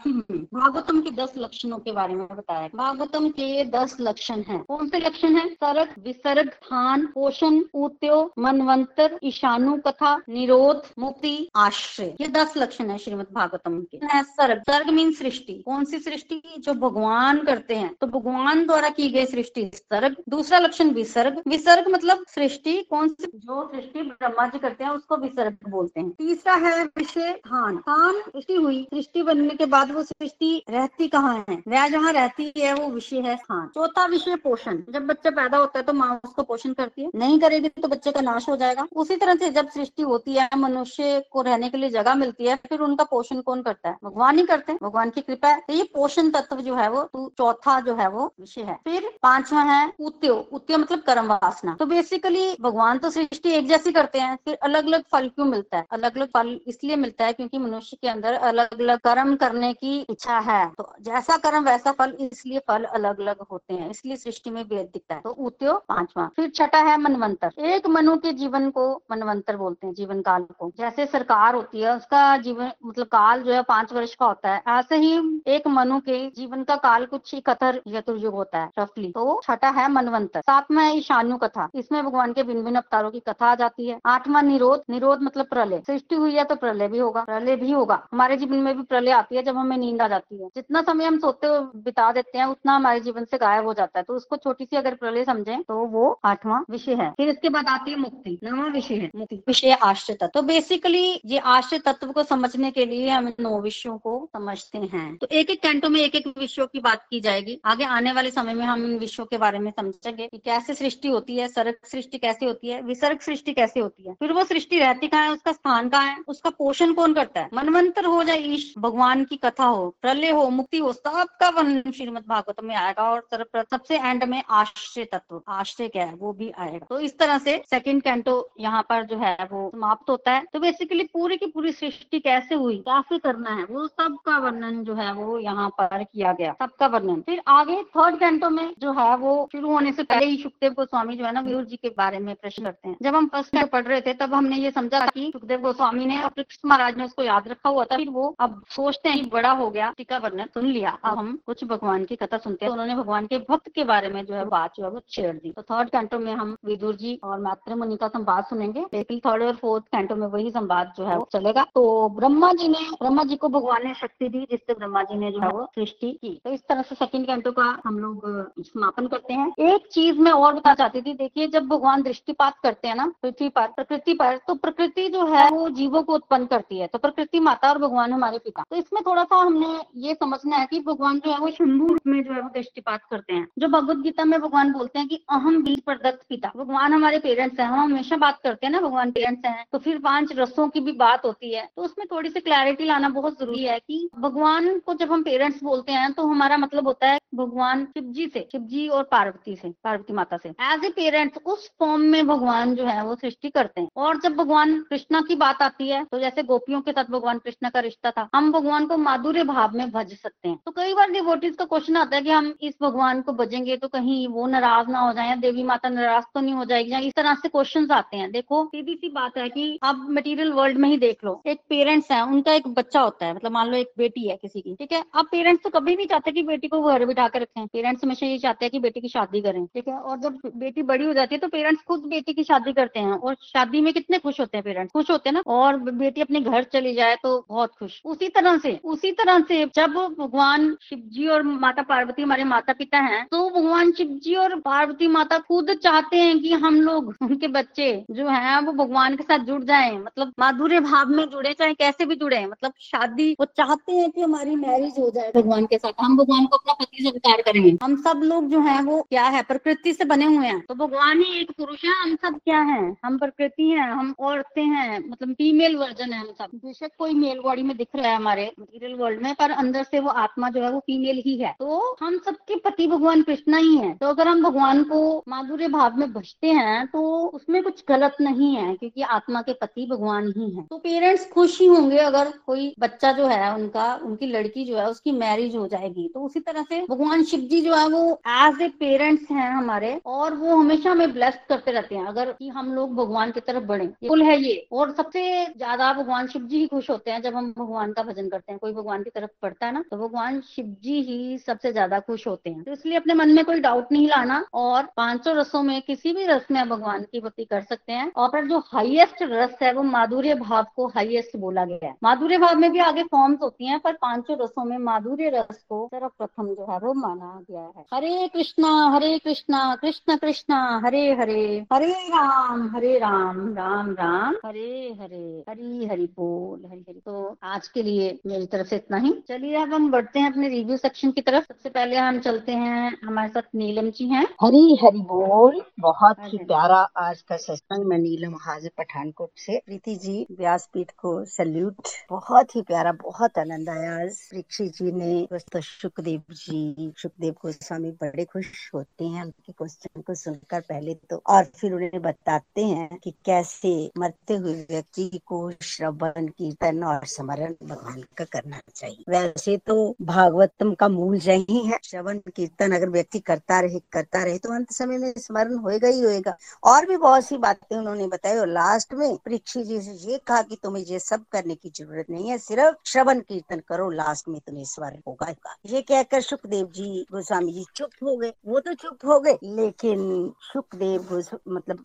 भागवतम के दस लक्षणों के बारे में बताया। भागवतम के दस लक्षण है। कौन से लक्षण है? सर्ग, विसर्ग स्थान पोषण उत्यो मनवंतर, ईशानु कथा, निरोध, मुक्ति, आश्रय। ये दस लक्षण है श्रीमद भागवतम के। सर्ग। सर्ग मीन सृष्टि। कौन सी सृष्टि? जो भगवान करते हैं। तो भगवान द्वारा की गई सृष्टि सर्ग, दूसरा लक्षण विसर्ग। विसर्ग मतलब सृष्टि, कौन सी? जो सृष्टि ब्रह्मा जी करते हैं, उसको विसर्ग बोलते हैं। तीसरा है विषय, स्थान। स्थान सृष्टि हुई। सृष्टि बनने के बाद वो सृष्टि रहती कहाँ है? वह जहाँ रहती है, वो विषय है स्थान। चौथा विषय पोषण। जब बच्चा पैदा होता है तो माँ उसको पोषण करती है। नहीं करेगी तो बच्चे का नाश हो जाएगा। उसी तरह से जब सृष्टि होती है, मनुष्य को रहने के लिए जगह मिलती है, फिर उनका पोषण कौन करता है? भगवान ही करते हैं। भगवान की कृपा है। तो ये पोषण तत्व जो है वो तो चौथा जो है वो विषय है। फिर पांचवा है उत्यो। उत्यो मतलब कर्म वासना। तो बेसिकली भगवान तो सृष्टि एक जैसी करते हैं, फिर अलग अलग फल क्यों मिलता है? अलग अलग फल इसलिए मिलता है क्योंकि मनुष्य के अंदर अलग अलग कर्म करने की इच्छा है। तो जैसा कर्म, वैसा फल, इसलिए फल अलग अलग होते हैं। इसलिए सृष्टि में भेद दिखता है। तो उत्यो पांचवा। फिर छठा है मनवंतर। एक मनु के जीवन को मनवंतर बोलते हैं, जीवन काल को। जैसे सरकार होती है, उसका जीवन मतलब काल जो है पाँच वर्ष का होता है। ऐसे ही एक मनु के जीवन का काल कुछ इकहत्तर चतुर्युग होता है रफली तो छठा है मनवंतर। सातवा है ईशानु कथा इसमें भगवान के भिन्न भिन्न अवतारों की कथा आ जाती है। आठवां निरोध। निरोध मतलब प्रलय। सृष्टि हुई है तो प्रलय भी होगा। प्रलय भी होगा। हमारे जीवन में भी प्रलय आती है जब हमें नींद आ जाती है। जितना समय हम सोते बिता देते हैं, उतना हमारे जीवन से गायब हो जाता है। तो उसको छोटी सी अगर प्रलय समझे तो वो आठवां विषय है। फिर इसके बाद आती है मुक्ति। नवा विषय है मुक्ति। विषय आश्रय तत्व। तो बेसिकली ये आश्रय तत्व को समझने के लिए हम नौ विषयों को समझते हैं। तो एक एक कैंटो में एक एक विषयों की बात की जाएगी। आगे आने वाले समय में हम इन विषयों के बारे में समझेंगे कि कैसे सृष्टि होती है, सर्ग सृष्टि कैसे होती है, विसर्ग सृष्टि कैसे होती है। फिर वो सृष्टि रहती कहाँ है, उसका स्थान कहाँ है, उसका पोषण कौन करता है? मनवंतर हो जाए ईश, भगवान की कथा हो, प्रलय हो, मुक्ति हो, सबका वर्णन श्रीमद भागवत में आएगा और सबसे एंड में आश्रय तत्व, आश्रय क्या है, वो भी आएगा। तो इस तरह से सेकंड कैंटो यहाँ पर जो है, वो समाप्त होता है। तो बेसिकली पूरी की पूरी सृष्टि कैसे हुई कैसे करना है, वो सबका वर्णन जो है, वो यहाँ पर किया गया, सबका वर्णन। फिर आगे थर्ड कैंटो में जो है वो शुरू होने से पहले ही सुखदेव गोस्वामी जो है ना व्यूर जी के बारे में प्रश्न करते हैं। जब हम फ़र्स्ट कैंटो पढ़ रहे थे, तब हमने ये समझा कि सुखदेव गोस्वामी ने और महाराज ने उसको याद रखा हुआ था। फिर वो अब सोचते हैं बड़ा हो गया, टीका वर्णन सुन लिया। अब हम कुछ भगवान की कथा सुनते हैं। तो उन्होंने भगवान के भक्त के बारे में जो है बात जो है वो छेड़ दी। तो थर्ड कैंटो में हम विदुर जी और मात्र मुनि का संवाद सुनेंगे। लेकिन थर्ड और फोर्थ कैंटो में वही संवाद जो है वो चलेगा। तो ब्रह्मा जी ने, ब्रह्मा जी को भगवान ने शक्ति दी, जिससे ब्रह्मा जी ने जो है वो सृष्टि की। तो इस तरह से सेकंड कैंटो का हम लोग समापन करते हैं। एक चीज़ मैं और बता चाहती थी, देखिए, जब भगवान दृष्टिपात करते हैं ना, पृथ्वी पर, प्रकृति पर तो प्रकृति जो है, वो जीवों को उत्पन्न करती है। तो प्रकृति माता और भगवान हमारे पिता। तो इसमें थोड़ा सा हमने ये समझना है कि भगवान जो है, वो शंभु रूप में जो है, वो दृष्टिपात करते हैं। जो भगवत गीता में भगवान बोलते हैं कि अहम बीज प्रदत्त पिता। भगवान हमारे पेरेंट्स हैं, हम हमेशा बात करते हैं ना, भगवान पेरेंट्स हैं। तो फिर पाँच रसों की भी बात होती है। तो उसमें थोड़ी सी क्लैरिटी लाना बहुत ज़रूरी है कि, भगवान को जब हम पेरेंट्स बोलते हैं तो हमारा मतलब होता है भगवान शिव जी से शिव जी और पार्वती से, पार्वती माता से। एज ए पेरेंट्स उस फॉर्म में भगवान जो है, वो सृष्टि करते हैं। और जब भगवान कृष्णा की बात आती है तो जैसे गोपियों के साथ भगवान कृष्ण का रिश्ता था, हम भगवान को माधुर्य भाव में भज सकते हैं। तो कई बार डिवोटीज का क्वेश्चन आता है कि हम इस भगवान को भजेंगे तो कहीं वो नाराज़ ना हो जाए देवी माता नाराज़ तो नहीं हो जाएगी, या इस तरह से क्वेश्चन आते हैं। देखो, सीधी सी बात है की आप मटेरियल वर्ल्ड में ही देख लो, एक पेरेंट्स है, उनका एक बच्चा होता है मतलब मान लो एक बेटी है किसी की, ठीक है? अब पेरेंट्स तो कभी नहीं चाहते कि बेटी को घर बिठा कर रखें पेरेंट्स हमेशा ये चाहते हैं कि बेटी की शादी करें, ठीक है? और जब बेटी बड़ी हो जाती है तो पेरेंट्स खुद बेटी की शादी करते हैं और शादी में कितने खुश होते हैं पेरेंट्स खुश होते हैं ना? और बेटी अपने घर चली जाए तो बहुत खुश। उसी तरह से, उसी तरह से जब भगवान शिव जी और माता पार्वती हमारे माता पिता हैं तो भगवान शिव जी और पार्वती माता खुद चाहते हैं कि हम लोग, उनके बच्चे जो है, वो भगवान के साथ जुड़ जाए मतलब माधुर्य भाव में जुड़े, चाहे कैसे भी जुड़े। मतलब शादी, वो चाहते हैं कि हमारी मैरिज हो जाए भगवान के साथ। हम भगवान को अपना पति अवतार करेंगे। हम सब लोग जो है, वो क्या है, प्रकृति से बने हुए हैं। तो भगवान ही एक पुरुष है, हम सब क्या है? हम प्रकृति है, हम औरतें हैं मतलब फीमेल वर्जन है हम सब। बेशक कोई मेल बॉडी में दिख रहा है हमारे मटीरियल वर्ल्ड में, पर अंदर से वो आत्मा जो है, वो फीमेल ही है। तो हम सबके पति भगवान कृष्णा ही है। तो अगर हम भगवान को माधुर्य भाव में भजते हैं तो उसमें कुछ गलत नहीं है, क्योंकि आत्मा के पति भगवान ही है। तो पेरेंट्स खुश ही होंगे अगर कोई बच्चा जो है, उनका, उनकी लड़की जो है, उसकी मैरिज हो जाएगी। तो उसी तरह से भगवान शिव जी जो है वो एज ए पेरेंट्स हैं हमारे, और वो हमेशा हमें ब्लेस्ड करते रहते हैं, अगर कि हम लोग भगवान की तरफ़ बढ़े। कुल है ये। और सबसे ज़्यादा भगवान शिव जी ही खुश होते हैं जब हम भगवान का भजन करते हैं। कोई भगवान की तरफ़ बढ़ता है ना तो भगवान शिव जी ही सबसे ज़्यादा खुश होते हैं। तो इसलिए अपने मन में कोई डाउट नहीं लाना, और पाँचों रसों में किसी भी रस में भगवान की भक्ति कर सकते हैं। और जो हाईएस्ट रस है वो माधुर्य भाव को हाईएस्ट बोला गया है। माधुर्य भाव में भी आगे फॉर्म्स होती हैं, पर पाँचों रसों में माधुर्य रस को सर्वप्रथम जो है वो माना गया है। हरे कृष्णा हरे कृष्णा कृष्ण कृष्णा हरे हरे। हरे राम हरे राम राम राम। हरे हरे हरी हरि बोल हरी हरि। तो आज के लिए मेरी तरफ़ से इतना ही। चलिए अब हम बढ़ते हैं अपने रिव्यू सेक्शन की तरफ़। सबसे पहले हम चलते हैं हमारे साथ नीलम जी हैं। हरी हरि बोल बहुत ही प्यारा आज का सत्संग मैं नीलम हाजिर पठानकोट से। प्रीति जी व्यासपीठ को सल्यूट बहुत ही प्यारा बहुत आनंद आया आज। परीक्षित जी ने सुखदेव जी सुखदेव गोस्वामी बड़े खुश होते हैं उनके क्वेश्चन को सुनकर पहले तो और फिर उन्हें बताते हैं कि कैसे मरते हुए व्यक्ति को श्रवण, कीर्तन और स्मरण भगवान का करना चाहिए वैसे तो भागवतम का मूल यही है, श्रवण, कीर्तन अगर व्यक्ति करता रहे करता रहे तो अंत समय में स्मरण होएगा ही होएगा और भी बहुत सी बातें उन्होंने बताई और लास्ट में परीक्षित जी से ये कहा कि तुम्हें ये सब करने की ज़रूरत नहीं है, सिर्फ़ श्रवण, कीर्तन करो लास्ट में तुम्हें स्मरण होगा। ये कहकर सुखदेव जी, गोस्वामी जी चुप हो गए। वो तो चुप हो गए, लेकिन सुखदेव मतलब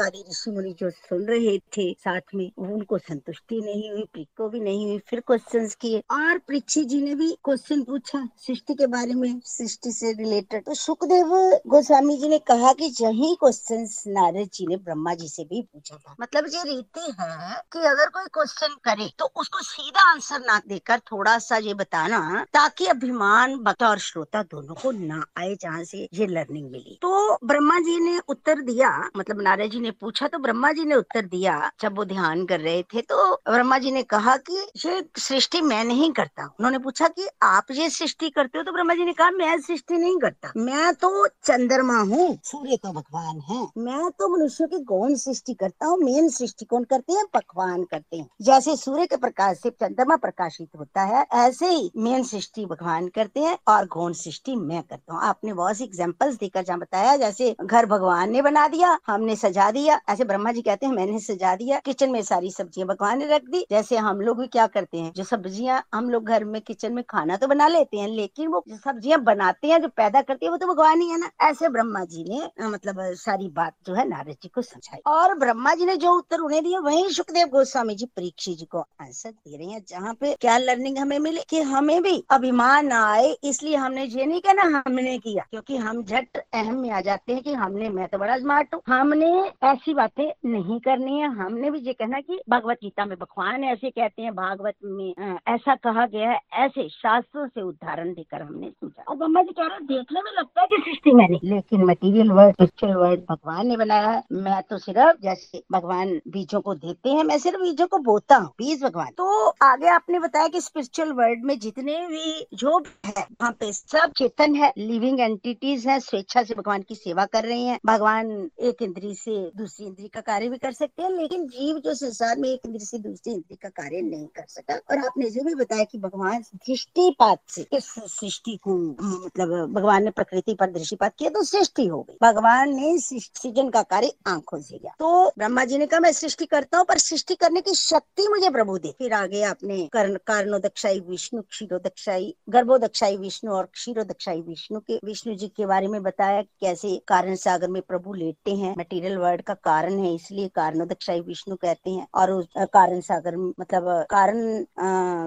आदि ऋषि मुनि जो सुन रहे थे साथ में, उनको संतुष्टि नहीं हुई, प्रीत को भी नहीं हुई, फिर क्वेश्चंस किए। और परीक्षित जी ने भी क्वेश्चन पूछा, सृष्टि के बारे में, सृष्टि से रिलेटेड तो सुखदेव गोस्वामी जी ने कहा कि यही क्वेश्चन नारद जी ने ब्रह्मा जी से भी पूछा था। मतलब ये रीति है कि अगर कोई क्वेश्चन करे तो उसको सीधा आंसर ना देकर थोड़ा सा ये बताना, ताकि अभिमान और श्रोता दोनों को ना आए जहाँ से ये लर्निंग मिली। तो ब्रह्मा जी ने उत्तर दिया मतलब नारद जी ने पूछा तो ब्रह्मा जी ने उत्तर दिया, जब वो ध्यान कर रहे थे तो ब्रह्मा जी ने कहा कि ये सृष्टि मैं नहीं करता। उन्होंने पूछा कि आप ये सृष्टि करते हो? तो ब्रह्मा जी ने कहा, मैं सृष्टि नहीं करता। मैं तो चंद्रमा हूँ, सूर्य तो भगवान है। मैं तो मनुष्य की गौण सृष्टि करता हूँ, मेन सृष्टि कौन करते हैं? पकवान करते हैं। जैसे सूर्य के प्रकाश से चंद्रमा प्रकाशित होता है, ऐसे ही मेन सृष्टि भगवान करते हैं और गौण सृष्टि मैं करता हूँ। आपने बहुत सी एग्जाम्पल्स देकर जहाँ बताया, जैसे घर भगवान ने बना दिया, हमने सजा दिया। ऐसे ब्रह्मा जी कहते हैं, मैंने सजा दिया किचन में सारी सब्ज़ियाँ भगवान ने रख दी। जैसे हम लोग भी क्या करते हैं, जो सब्ज़ियाँ हम लोग घर में किचन में खाना तो बना लेते हैं, लेकिन वो जो सब्ज़ियाँ बनाते हैं, जो पैदा करती है, वो तो भगवान ही है ना। ऐसे ब्रह्मा जी ने मतलब सारी बात जो है नारद जी को समझाई। और ब्रह्मा जी ने जो उत्तर उन्हें दिया, वही सुखदेव गोस्वामी जी परीक्षित जी को आंसर दे रहे हैं, जहाँ पे क्या लर्निंग हमें मिले कि हमें भी अभिमान आए, इसलिए हमने ये नहीं कहना हमने किया। क्योंकि हम झट अहम में आ जाते हैं कि हमने, मैं तो बड़ा स्मार्ट हूँ। हमने ऐसी बातें नहीं करनी है। हमने भी ये कहना कि भगवत गीता में भगवान ऐसे कहते हैं, भागवत में ऐसा कहा गया है, ऐसे शास्त्रों से उदाहरण देकर हमने समझा। और ब्रह्मा जी कह रहे देखने में लगता है कि सृष्टि मैंने लेकिन मटेरियल वर्ड स्पिरिचुअल वर्ड भगवान ने बनाया मैं तो सिर्फ़ जैसे भगवान बीजों को देते हैं, मैं सिर्फ़ बीजों को बोता हूँ, बीज भगवान। तो आगे आपने बताया कि स्पिरिचुअल वर्ल्ड में जितने भी जो है, वहाँ पे सब चेतन है लिविंग एंटिटीज है, स्वेच्छा से भगवान की सेवा कर रहे हैं। भगवान एक इंद्री से दूसरी इंद्री का कार्य भी कर सकते हैं, लेकिन जीव जो संसार में एक इंद्री से दूसरी इंद्री का कार्य नहीं कर सकता। और आपने जो भी बताया कि भगवान दृष्टिपात से, इस सृष्टि को मतलब भगवान ने प्रकृति पर दृष्टिपात किया तो सृष्टि हो गई। भगवान ने सृजन का कार्य आँखों से किया। तो ब्रह्मा जी ने कहा, मैं सृष्टि करता हूँ, पर सृष्टि करने की शक्ति मुझे प्रभु दे। फिर आगे आपने कर्ण कारणोदक्षाई विष्णु क्षीरोदक्षाई गर्भोदक्षाई विष्णु और क्षीरोदक्षाई विष्णु के, विष्णु जी के बारे में बताया कैसे कारण सागर में प्रभु लेटते हैं। मटेरियल वर्ल्ड का कारण है, इसलिए कारणोदक्षाई विष्णु कहते हैं। और उस कारण सागर मतलब कारण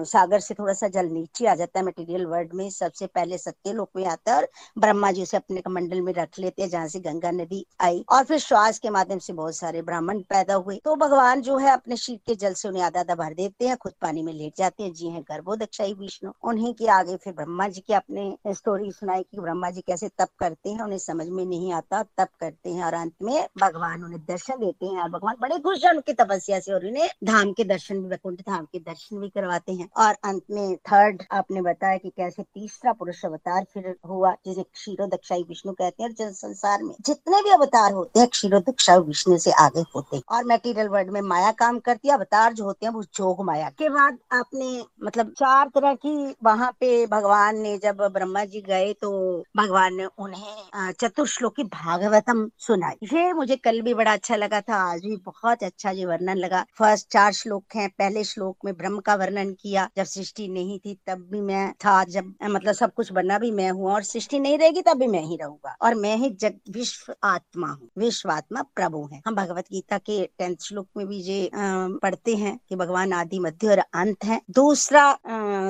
सागर से थोड़ा सा जल नीचे आ जाता है। मटेरियल वर्ल्ड में सबसे पहले सत्य लोक में आता है और ब्रह्मा जी उसे अपने कमंडल में रख लेते हैं, जहाँ से गंगा नदी आई। और फिर श्वास के माध्यम से बहुत सारे ब्राह्मण पैदा हुए। तो भगवान जो है अपने शीत के जल से उन्हें आधा आधा भर देते हैं, खुद पानी में लेट जाते हैं। जी हैं गर्भोदक्षाई विष्णु। उन्हीं के आगे फिर ब्रह्मा जी के अपने स्टोरी सुनाई कि ब्रह्मा जी कैसे तप करते हैं, उन्हें समझ में नहीं आता, तप करते हैं और अंत में भगवान उन्हें दर्शन देते हैं और भगवान बड़े खुश हैं उनकी तपस्या से और उन्हें धाम के दर्शन भी, वैकुंठ धाम के दर्शन भी करवाते हैं। और अंत में थर्ड आपने बताया कि कैसे तीसरा पुरुष अवतार फिर हुआ, जिसे क्षीरो दक्षाई विष्णु कहते हैं और संसार में जितने भी अवतार होते हैं क्षीरो दक्षाई विष्णु से आगे होते हैं। और मेटीरियल वर्ल्ड में माया काम करती है, अवतार जो होते हैं वो जोग माया के बाद आपने मतलब चार तरह की वहाँ पे भगवान ने जब ब्रह्मा जी गए तो भगवान ने उन्हें चतुर्श्लोकी भागवतम सुनाई। ये मुझे कल भी बड़ा अच्छा लगा था, आज भी बहुत अच्छा ये वर्णन लगा। फ़र्स्ट चार श्लोक हैं, पहले श्लोक में ब्रह्म का वर्णन किया, जब सृष्टि नहीं थी तब भी मैं था, जब मतलब सब कुछ बना भी मैं हूँ, और सृष्टि नहीं रहेगी तब भी मैं ही रहूँगा। और मैं ही जग, विश्व आत्मा हूँ, विश्व आत्मा प्रभु है। हम भगवत गीता के टेंथ श्लोक में भी ये पढ़ते हैं कि भगवान आदि मध्य और अंत है। दूसरा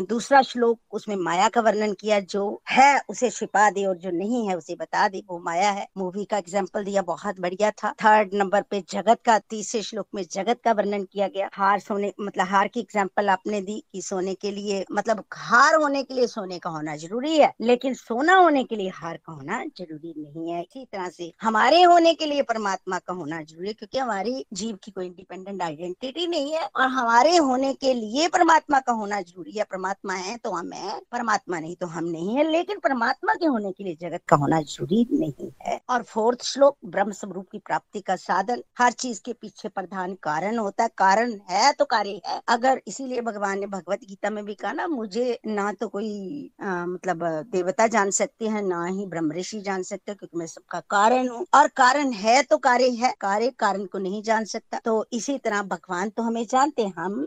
दूसरा श्लोक, उसमें माया का वर्णन किया जो है उसे छिपा दे और जो नहीं है उसे बता दे। वो माया है। मूवी का एग्ज़ाम्पल दिया, बहुत बढ़िया था। थर्ड नंबर पे जगत का, तीसरे श्लोक में जगत का वर्णन किया गया। हार सोने मतलब हार की एग्ज़ाम्पल आपने दी कि सोने के लिए मतलब हार होने के लिए सोने का होना ज़रूरी है, लेकिन सोना होने के लिए हार का होना ज़रूरी नहीं है। इसी तरह से हमारे होने के लिए परमात्मा का होना ज़रूरी है, क्योंकि हमारी जीव की कोई इंडिपेंडेंट आइडेंटिटी नहीं है और हमारे होने के लिए परमात्मा का होना ज़रूरी है। परमात्मा है तो हम है परमात्मा नहीं तो हम नहीं है लेकिन परमात्मा के होने के लिए जगत का होना ज़रूरी नहीं है। और फोर्थ श्लोक ब्रह्म स्वरूप की प्राप्ति का साधन हर चीज़ के पीछे प्रधान कारण होता है। कारण है तो कार्य है। अगर इसीलिए भगवान ने भगवत गीता में भी कहा ना मुझे ना तो कोई आ, मतलब देवता जान सकते हैं ना ही ब्रह्म ऋषि जान सकते हैं क्योंकि मैं सबका कारण हूँ। और कारण है तो कार्य है। कार्य कारण को नहीं जान सकता। तो इसी तरह भगवान तो हमें जानते हैं। हम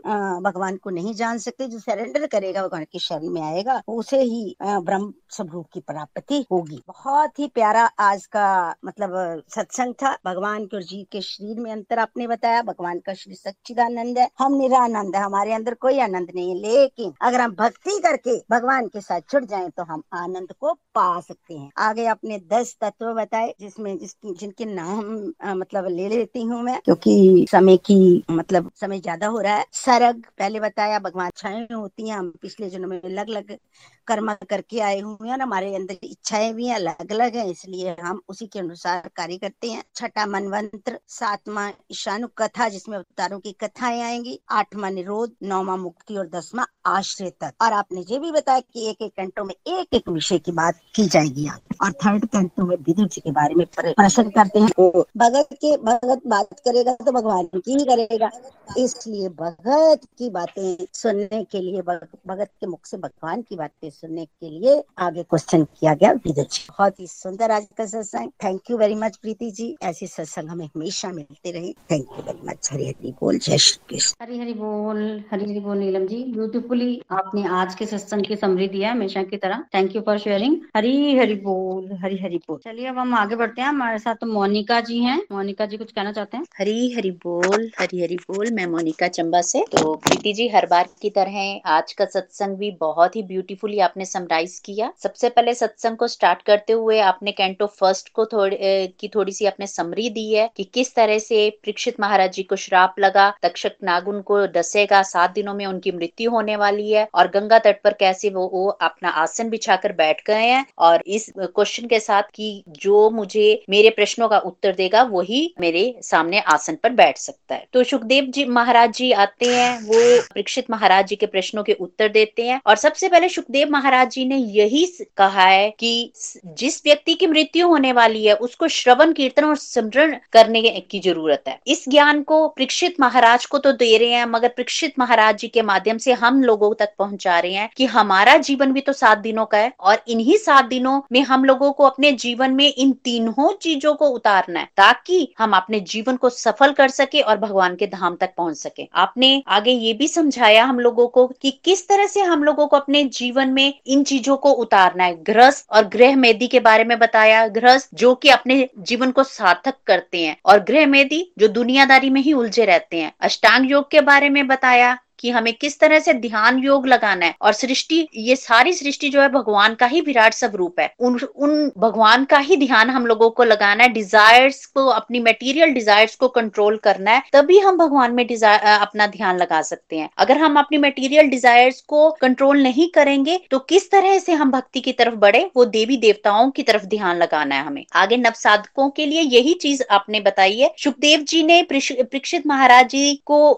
भगवान को नहीं जान सकते। जो सरेंडर करेगा भगवान की शरण में आएगा उसे ही ब्रह्म स्वरूप की प्राप्ति होगी। बहुत ही प्यारा आज का मतलब सत्संग था। भगवान के और जीव के शरीर में अंतर आपने बताया। भगवान का श्री सच्चिदानंद है। हम निरानंद है। हमारे अंदर कोई आनंद नहीं है। लेकिन अगर हम भक्ति करके भगवान के साथ जुड़ जाए तो हम आनंद को पा सकते हैं। आगे आपने दस तत्व बताए जिसमें जिसकी जिनके नाम आ, मतलब ले लेती हूँ मैं क्योंकि समय की मतलब समय ज़्यादा हो रहा है। सरग पहले बताया भगवान छाए होती है। हम पिछले जन्म में अलग अलग कर्म करके आए हुए हैं हमारे अंदर इच्छाएँ भी अलग अलग हैं, इसलिए हम उसी के अनुसार कार्य करते हैं। छठा मनवंत्र सातवा ईशानु कथा जिसमें अवतारों की कथाएँ आएँगी, आठवा निरोध, नौवा मुक्ति और दसवा आश्रय तक और आपने ये भी बताया कि एक एक घंटों में एक एक विषय की बात की जाएगी आप और थर्ड घंटों में विदुर जी के बारे में प्रश्न करते हैं। भगत के, भगत बात करेगा तो भगवान की ही करेगा। इसलिए भगत की बातें सुनने के लिए भगत के मुख से भगवान की बातें सुनने के लिए आगे क्वेश्चन किया गया विदुर जी। बहुत ही सुंदर आज का सत्संग। Thank you very much Preeti ji. ऐसे सत्संग हमें हमेशा मिलते रहे। Thank you very much Hari Hari बोल। जय श्री कृष्ण। हरी हरी बोल हरी हरी बोल नीलम जी। ब्यूटीफुली आपने आज के सत्संग की समरी दिया हमेशा की तरह. Thank you for sharing Hari Hari बोल हरी हरी बोल चलिए, अब हम आगे बढ़ते हैं. हमारे साथ मोनिका जी हैं. मोनिका जी, कुछ कहना चाहते हैं? हरी हरी बोल हरी हरी बोल मैं मोनिका चंबा से. तो प्रीति जी, हर बार की तरह आज का सत्संग भी बहुत ही ब्यूटीफुली आपने समराइज किया. सबसे पहले सत्संग को स्टार्ट करते हुए आपने कैंटो फ़र्स्ट को थोड़ी की थोड़ी सी आपने समरी दी है कि किस तरह से परीक्षित महाराज जी को श्राप लगा. तक्षक नागुन को डसेगा सात दिनों में उनकी मृत्यु होने वाली है और गंगा तट पर कैसे वो, वो अपना आसन बिछाकर बैठ गए हैं और इस क्वेश्चन के साथ कि जो मुझे मेरे प्रश्नों का उत्तर देगा वही मेरे सामने आसन पर बैठ सकता है। तो सुखदेव जी महाराज जी आते हैं वो परीक्षित महाराज जी के प्रश्नों के उत्तर देते हैं और सबसे पहले सुखदेव महाराज जी ने यही कहा है कि जिस व्यक्ति की मृत्यु होने वाली है उसको श्रवण कीर्तन और स्मरण करने की ज़रूरत है। इस ज्ञान को परीक्षित महाराज को तो दे रहे हैं मगर परीक्षित महाराज जी के माध्यम से हम लोगों तक पहुँचा रहे हैं कि हमारा जीवन भी तो सात दिनों का है और इन्हीं सात दिनों में हम लोगों को अपने जीवन में इन तीनों चीज़ों को उतारना है ताकि हम अपने जीवन को सफल कर सके और भगवान के धाम तक पहुँच सके। आपने आगे ये भी समझाया हम लोगों को कि किस तरह से हम लोगों को अपने जीवन में इन चीज़ों को उतारना है। गृहस्थ और गृह मेदी के बारे में बताया। गृहस्थ जो कि अपने जीवन को सार्थक करते हैं और गृह मेदी जो दुनियादारी में ही उलझे रहते हैं। अष्टांग योग के बारे में बताया। कि हमें किस तरह से ध्यान योग लगाना है। और सृष्टि, ये सारी सृष्टि जो है भगवान का ही विराट स्वरूप है। उन उन भगवान का ही ध्यान हम लोगों को लगाना है। डिजायर्स को, अपनी मटेरियल डिजायर्स को कंट्रोल करना है, तभी हम भगवान में अपना ध्यान लगा सकते हैं। अगर हम अपनी मेटीरियल डिजायर्स को कंट्रोल नहीं करेंगे तो किस तरह से हम भक्ति की तरफ़ बढ़े, वो देवी देवताओं की तरफ़ ध्यान लगाना है हमें। आगे नव साधकों के लिए यही चीज़ आपने बताई है। सुखदेव जी ने परीक्षित महाराज जी को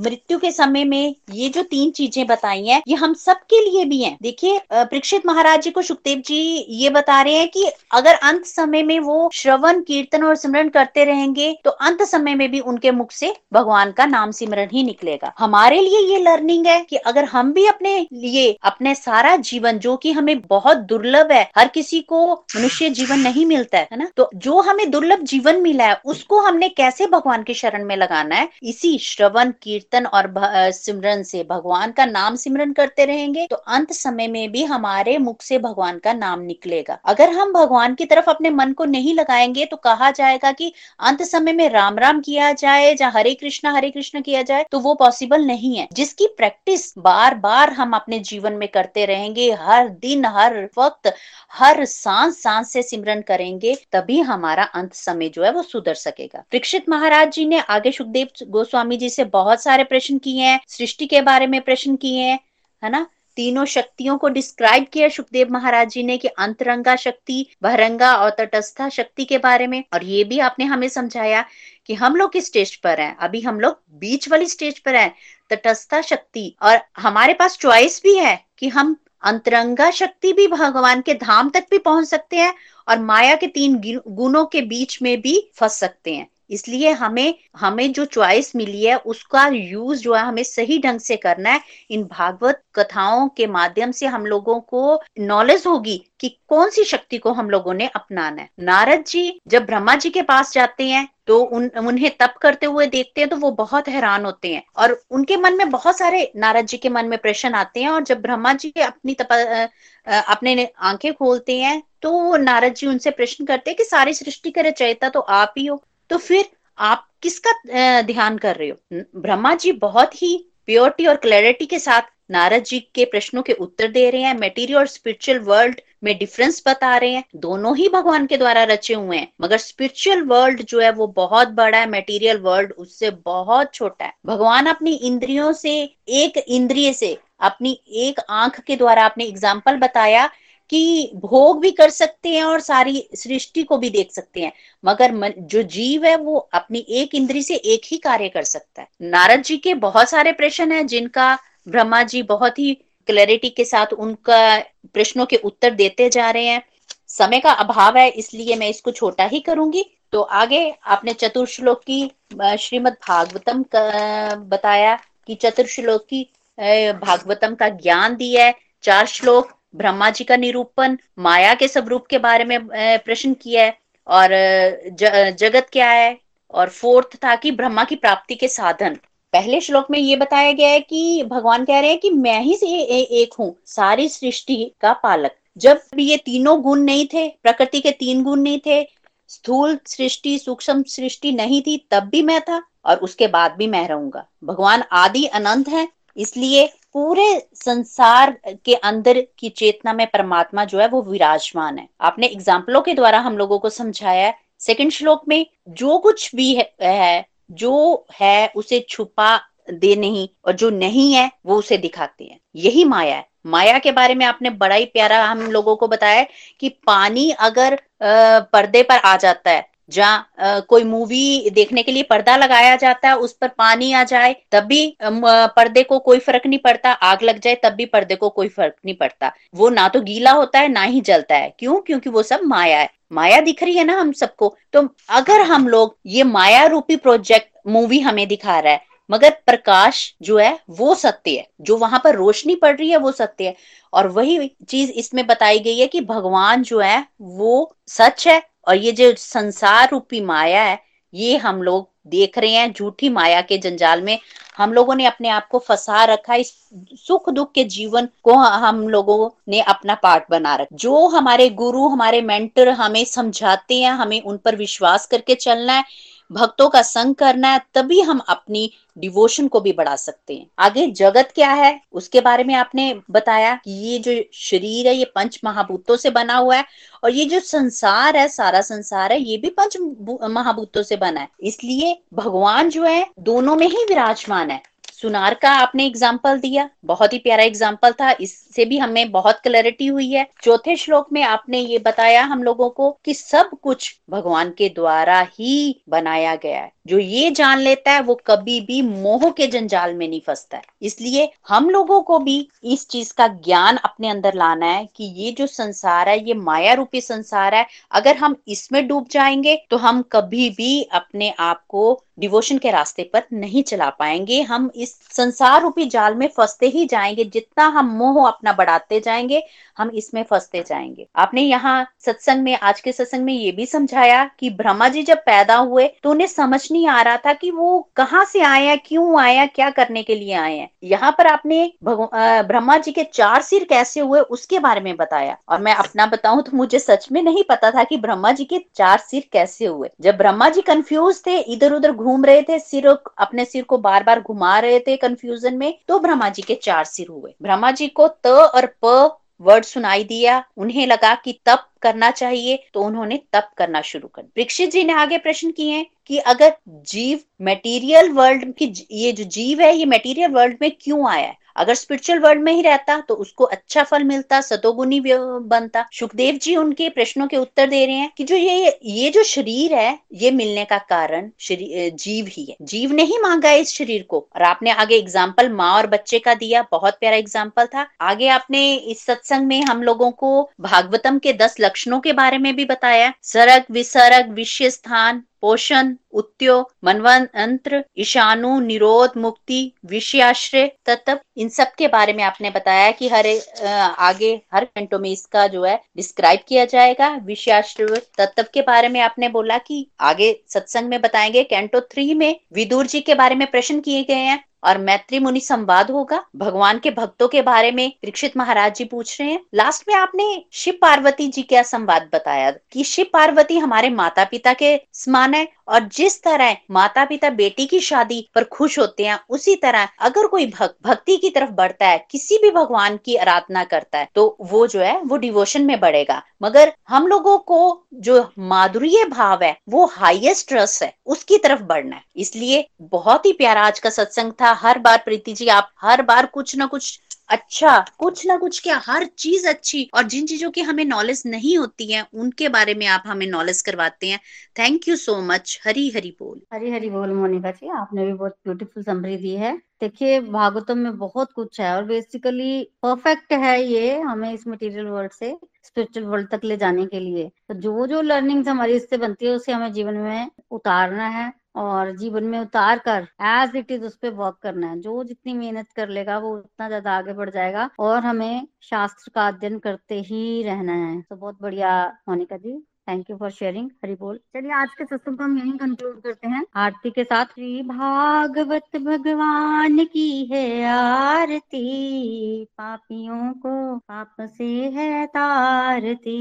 मृत्यु के समय में ये जो तीन चीज़ें बताई हैं, ये हम सबके लिए भी हैं। देखिए परीक्षित महाराज जी को सुखदेव जी ये बता रहे हैं कि अगर अंत समय में वो श्रवण, कीर्तन और सिमरन करते रहेंगे तो अंत समय में भी उनके मुख से भगवान का नाम सिमरन ही निकलेगा। हमारे लिए ये लर्निंग है कि अगर हम भी अपने लिए, अपने सारा जीवन, जो कि हमें बहुत दुर्लभ है, हर किसी को मनुष्य जीवन नहीं मिलता है ना? तो जो हमें दुर्लभ जीवन मिला है, उसको हमने कैसे भगवान के शरण में लगाना है? इसी श्रवण, कीर्तन और सिमरन से, भगवान का नाम सिमरन करते रहेंगे तो अंत समय में भी हमारे मुख से भगवान का नाम निकलेगा। अगर हम भगवान की तरफ़ अपने मन को नहीं लगाएँगे तो कहा जाएगा कि अंत समय में राम राम किया जाए या हरे कृष्णा, हरे कृष्ण किया जाए तो वो पॉसिबल नहीं है। जिसकी प्रैक्टिस बार बार हम अपने जीवन में करते रहेंगे, हर दिन, हर वक्त, हर सांस सांस से सिमरन करेंगे, तभी हमारा अंत समय जो है वो सुधर सकेगा। परीक्षित महाराज जी ने आगे सुखदेव गोस्वामी जी से बहुत सारे प्रश्न किए। हैं, सृष्टि के बारे में प्रश्न किए हैं, है ना? तीनों शक्तियों को डिस्क्राइब किया सुखदेव महाराज जी ने कि अंतरंगा शक्ति, बहरंगा और तटस्था शक्ति के बारे में, और ये भी आपने हमें समझाया कि हम लोग किस स्टेज पर हैं। अभी हम लोग बीच वाली स्टेज पर हैं, तटस्था शक्ति, और हमारे पास चॉइस भी है कि हम अंतरंगा शक्ति भी भगवान के धाम तक भी पहुँच सकते हैं, और माया के तीन गुणों के बीच में भी फंस सकते हैं। इसलिए हमें हमें जो चॉइस मिली है, उसका यूज़ जो है हमें सही ढंग से करना है। इन भागवत कथाओं के माध्यम से हम लोगों को नॉलेज होगी कि कौन सी शक्ति को हम लोगों ने अपनाना है। नारद जी जब ब्रह्मा जी के पास जाते हैं तो उन, उन्हें तप करते हुए देखते हैं तो वो बहुत हैरान होते हैं। और उनके मन में बहुत सारे नारद जी के मन में प्रश्न आते हैं, और जब ब्रह्मा जी अपनी तप अपने आँखें खोलते हैं तो नारद जी उनसे प्रश्न करते हैं कि सारी सृष्टि के रचयिता तो आप ही हो। तो फिर आप किसका ध्यान कर रहे हो? ब्रह्मा जी बहुत ही प्योरिटी और क्लैरिटी के साथ नारद जी के प्रश्नों के उत्तर दे रहे हैं मेटीरियल और स्पिरिचुअल वर्ल्ड में डिफरेंस बता रहे हैं। दोनों ही भगवान के द्वारा रचे हुए हैं, मगर स्पिरिचुअल वर्ल्ड जो है वो बहुत बड़ा है मेटीरियल वर्ल्ड उससे बहुत छोटा है। भगवान अपनी इंद्रियों से, एक इंद्रिय से, अपनी एक आँख के द्वारा आपने एग्ज़ाम्पल बताया कि भोग भी कर सकते हैं और सारी सृष्टि को भी देख सकते हैं। मगर मन, जो जीव है वो अपनी एक इंद्री से एक ही कार्य कर सकता है। नारद जी के बहुत सारे प्रश्न हैं जिनका ब्रह्मा जी बहुत ही क्लैरिटी के साथ उनका प्रश्नों के उत्तर देते जा रहे हैं। समय का अभाव है इसलिए मैं इसको छोटा ही करूँगी। तो आगे आपने चतुर्श्लोक की श्रीमद भागवतम का बताया कि चतुर्श्लोक की भागवतम का ज्ञान दिया है। चार श्लोक ब्रह्मा जी का निरूपण माया के स्वरूप के बारे में प्रश्न किया है और ज, जगत क्या है और फोर्थ था कि ब्रह्मा की प्राप्ति के साधन। पहले श्लोक में ये बताया गया है कि भगवान कह रहे हैं कि मैं ही से ए, एक हूँ सारी सृष्टि का पालक। जब ये तीनों गुण नहीं थे प्रकृति के तीन गुण नहीं थे स्थूल सृष्टि सूक्ष्म सृष्टि नहीं थी तब भी मैं था और उसके बाद भी मैं रहूँगा। भगवान आदि अनंत है इसलिए पूरे संसार के अंदर की चेतना में परमात्मा जो है वो विराजमान है। आपने एग्जाम्पलों के द्वारा हम लोगों को समझाया है सेकंड श्लोक में जो कुछ भी है, है जो है उसे छुपा दे नहीं और जो नहीं है वो उसे दिखाते हैं। यही माया है। माया के बारे में आपने बड़ा ही प्यारा हम लोगों को बताया कि पानी अगर पर्दे पर आ जाता है जहाँ कोई मूवी देखने के लिए पर्दा लगाया जाता है उस पर पानी आ जाए, तब भी पर्दे को कोई फ़र्क नहीं पड़ता, आग लग जाए, तब भी पर्दे को कोई फ़र्क नहीं पड़ता। वो ना तो गीला होता है, ना ही जलता है। क्यों? क्योंकि वो सब माया है। माया दिख रही है ना हम सबको। तो अगर हम लोग ये माया रूपी प्रोजेक्ट मूवी हमें दिखा रहा है, मगर प्रकाश जो है, वो सत्य है। जो वहाँ पर रोशनी पड़ रही है, वो सत्य है। और वही चीज़ इसमें बताई गई है कि भगवान जो है, वो सच है और ये जो संसार रूपी माया है, ये हम लोग देख रहे हैं, झूठी माया के जंजाल में। हम लोगों ने अपने आप को फंसा रखा, इस सुख दुख के जीवन को हम लोगों ने अपना पार्ट बना रखा। जो हमारे गुरु, हमारे मेंटर हमें समझाते हैं, हमें उन पर विश्वास करके चलना है भक्तों का संग करना है, तभी हम अपनी डिवोशन को भी बढ़ा सकते हैं। आगे, जगत क्या है? उसके बारे में आपने बताया कि ये जो शरीर है, ये पंच महाभूतों से बना हुआ है और ये जो संसार है, सारा संसार है, ये भी पंच महाभूतों से बना है। इसलिए भगवान जो है, दोनों में ही विराजमान है। सुनार का आपने एग्ज़ाम्पल दिया, बहुत ही प्यारा एग्ज़ाम्पल था, इससे भी हमें बहुत क्लैरिटी हुई है। चौथे श्लोक में आपने ये बताया हम लोगों को कि सब कुछ भगवान के द्वारा ही बनाया गया है। जो ये जान लेता है, वो कभी भी मोह के जंजाल में नहीं फंसता है। इसलिए हम लोगों को भी इस चीज़ का ज्ञान अपने अंदर लाना है कि ये जो संसार है, ये माया रूपी संसार है, अगर हम इसमें डूब जाएँगे तो हम कभी भी अपने आप को डिवोशन के रास्ते पर नहीं चला पाएँगे। हम इस संसार रूपी जाल में फंसते ही जाएँगे, जितना हम मोह अपना बढ़ाते जाएँगे, हम इसमें फंसते जाएँगे। आपने यहाँ सत्संग में, आज के सत्संग में ये भी समझाया कि ब्रह्मा जी जब पैदा हुए तो उन्हें समझ नहीं आ रहा था कि वो कहाँ से आए हैं, क्यों आए हैं, क्या करने के लिए आए हैं। यहाँ पर आपने ब्रह्मा जी के चार सिर कैसे हुए उसके बारे में बताया। और मैं अपना बताऊँ तो मुझे सच में नहीं पता था कि ब्रह्मा जी के चार सिर कैसे हुए। जब ब्रह्मा जी कंफ्यूज थे इधर उधर घूम रहे थे, सिर अपने सिर को बार बार घुमा रहे थे कंफ्यूजन में तो ब्रह्मा जी के चार सिर हुए। ब्रह्मा जी को त और प वर्ड सुनाई दिया। उन्हें लगा कि तप करना चाहिए तो उन्होंने तप करना शुरू कर दीक्षित जी ने आगे प्रश्न किए कि अगर जीव मेटीरियल वर्ल्ड की ये जो जीव है, ये मेटीरियल वर्ल्ड में क्यों आया है? अगर स्पिरिचुअल वर्ल्ड में ही रहता तो उसको अच्छा फल मिलता सतोगुनी बनता। सुखदेव जी उनके प्रश्नों के उत्तर दे रहे हैं कि जो ये ये जो शरीर है, ये मिलने का कारण जीव ही है। जीव ने ही मांगा इस शरीर को। और आपने आगे एग्ज़ाम्पल माँ और बच्चे का दिया, बहुत प्यारा एग्ज़ाम्पल था। आगे आपने इस सत्संग में हम लोगों को भागवतम के दस लक्षणों के बारे में भी बताया सरग, विसर्ग, विषय स्थान, पोषण, उत्यो मनवंत्र ईशानु, निरोध, मुक्ति, विषयाश्रय, तत्व, इन सब के बारे में आपने बताया कि हर आगे हर घंटों में इसका जो है डिस्क्राइब किया जाएगा। विषयाश्रय, तत्व के बारे में आपने बोला कि आगे सत्संग में बताएँगे। कैंटो थ्री में विदुर जी के बारे में प्रश्न किए गए हैं। और मैत्री मुनि संवाद होगा। भगवान के भक्तों के बारे में दीक्षित महाराज जी पूछ रहे हैं। लास्ट में आपने शिव पार्वती जी का संवाद बताया कि शिव पार्वती हमारे माता पिता के समान है और जिस तरह माता पिता बेटी की शादी पर खुश होते हैं, उसी तरह अगर कोई भक्त भक्ति की तरफ़ बढ़ता है, किसी भी भगवान की आराधना करता है तो वो जो है, वो डिवोशन में बढ़ेगा। मगर हम लोगों को जो माधुर्य भाव है, वो हाईएस्ट रस है, उसकी तरफ़ बढ़ना है। इसलिए बहुत ही प्यारा आज का सत्संग था। हर बार प्रीति जी, आप हर बार कुछ ना कुछ अच्छा कुछ ना कुछ क्या हर चीज़ अच्छी और जिन चीज़ों की हमें नॉलेज नहीं होती है, उनके बारे में आप हमें नॉलेज करवाते हैं। Thank you so much Hari Hari बोल। हरी हरी बोल मोनिका जी, आपने भी बहुत ब्यूटीफुल समरी दी है। देखिए, भागवतम में बहुत कुछ है और बेसिकली परफेक्ट है ये हमें इस मटेरियल वर्ल्ड से स्पिरिचुअल वर्ल्ड तक ले जाने के लिए। तो जो जो लर्निंग्स हमारी इससे बनती है, उसे हमें जीवन में उतारना है। और जीवन में उतार कर एज इट इज़ उस पर वर्क करना है। जो जितनी मेहनत कर लेगा, वो उतना ज़्यादा आगे बढ़ जाएगा और हमें शास्त्र का अध्ययन करते ही रहना है। तो बहुत बढ़िया, Monika ji. Thank you for sharing Hari बोल चलिए आज के सत्संग को हम यही कंक्लूड करते हैं। आरती के साथ। श्री भागवत भगवान की है आरती पापियों को पाप से है तारती।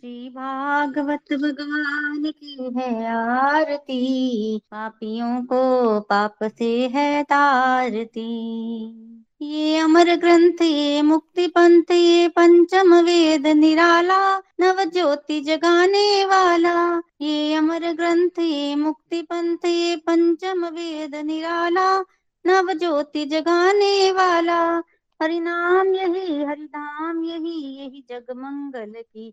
श्री भागवत भगवान की है आरती पापियों को पाप से है तारती। ये अमर ग्रंथ ये मुक्ति पंथ ये पंचम वेद निराला नव ज्योति जगाने वाला। ये अमर ग्रंथ ये मुक्ति पंथ ये पंचम वेद निराला नव ज्योति जगाने वाला। हरि नाम यही, हरि धाम यही यही जग मंगल की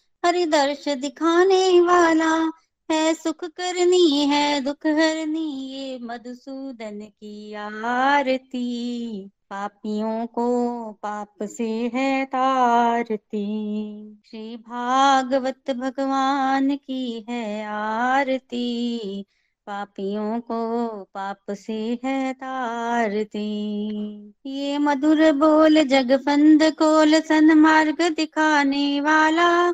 हरि दर्श दिखाने वाला है, सुख करनी है, दुख हरनी ये मधुसूदन की आरती। पापियों को पाप से है तारती। श्री भागवत भगवान की है आरती। पापियों को पाप से है तारती। ये मधुर बोल जगफंद कोल सन्मार्ग दिखाने वाला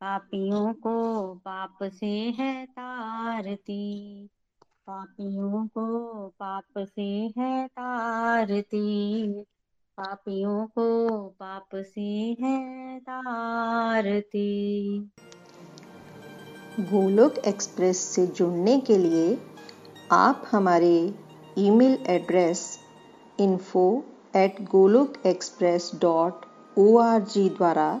पापियों को पाप से है तारती। पापियों को पाप से है तारती। पापियों को पाप से है तारती। गोलोक एक्सप्रेस से जुड़ने के लिए आप हमारे email address info at Golok express dot o द्वारा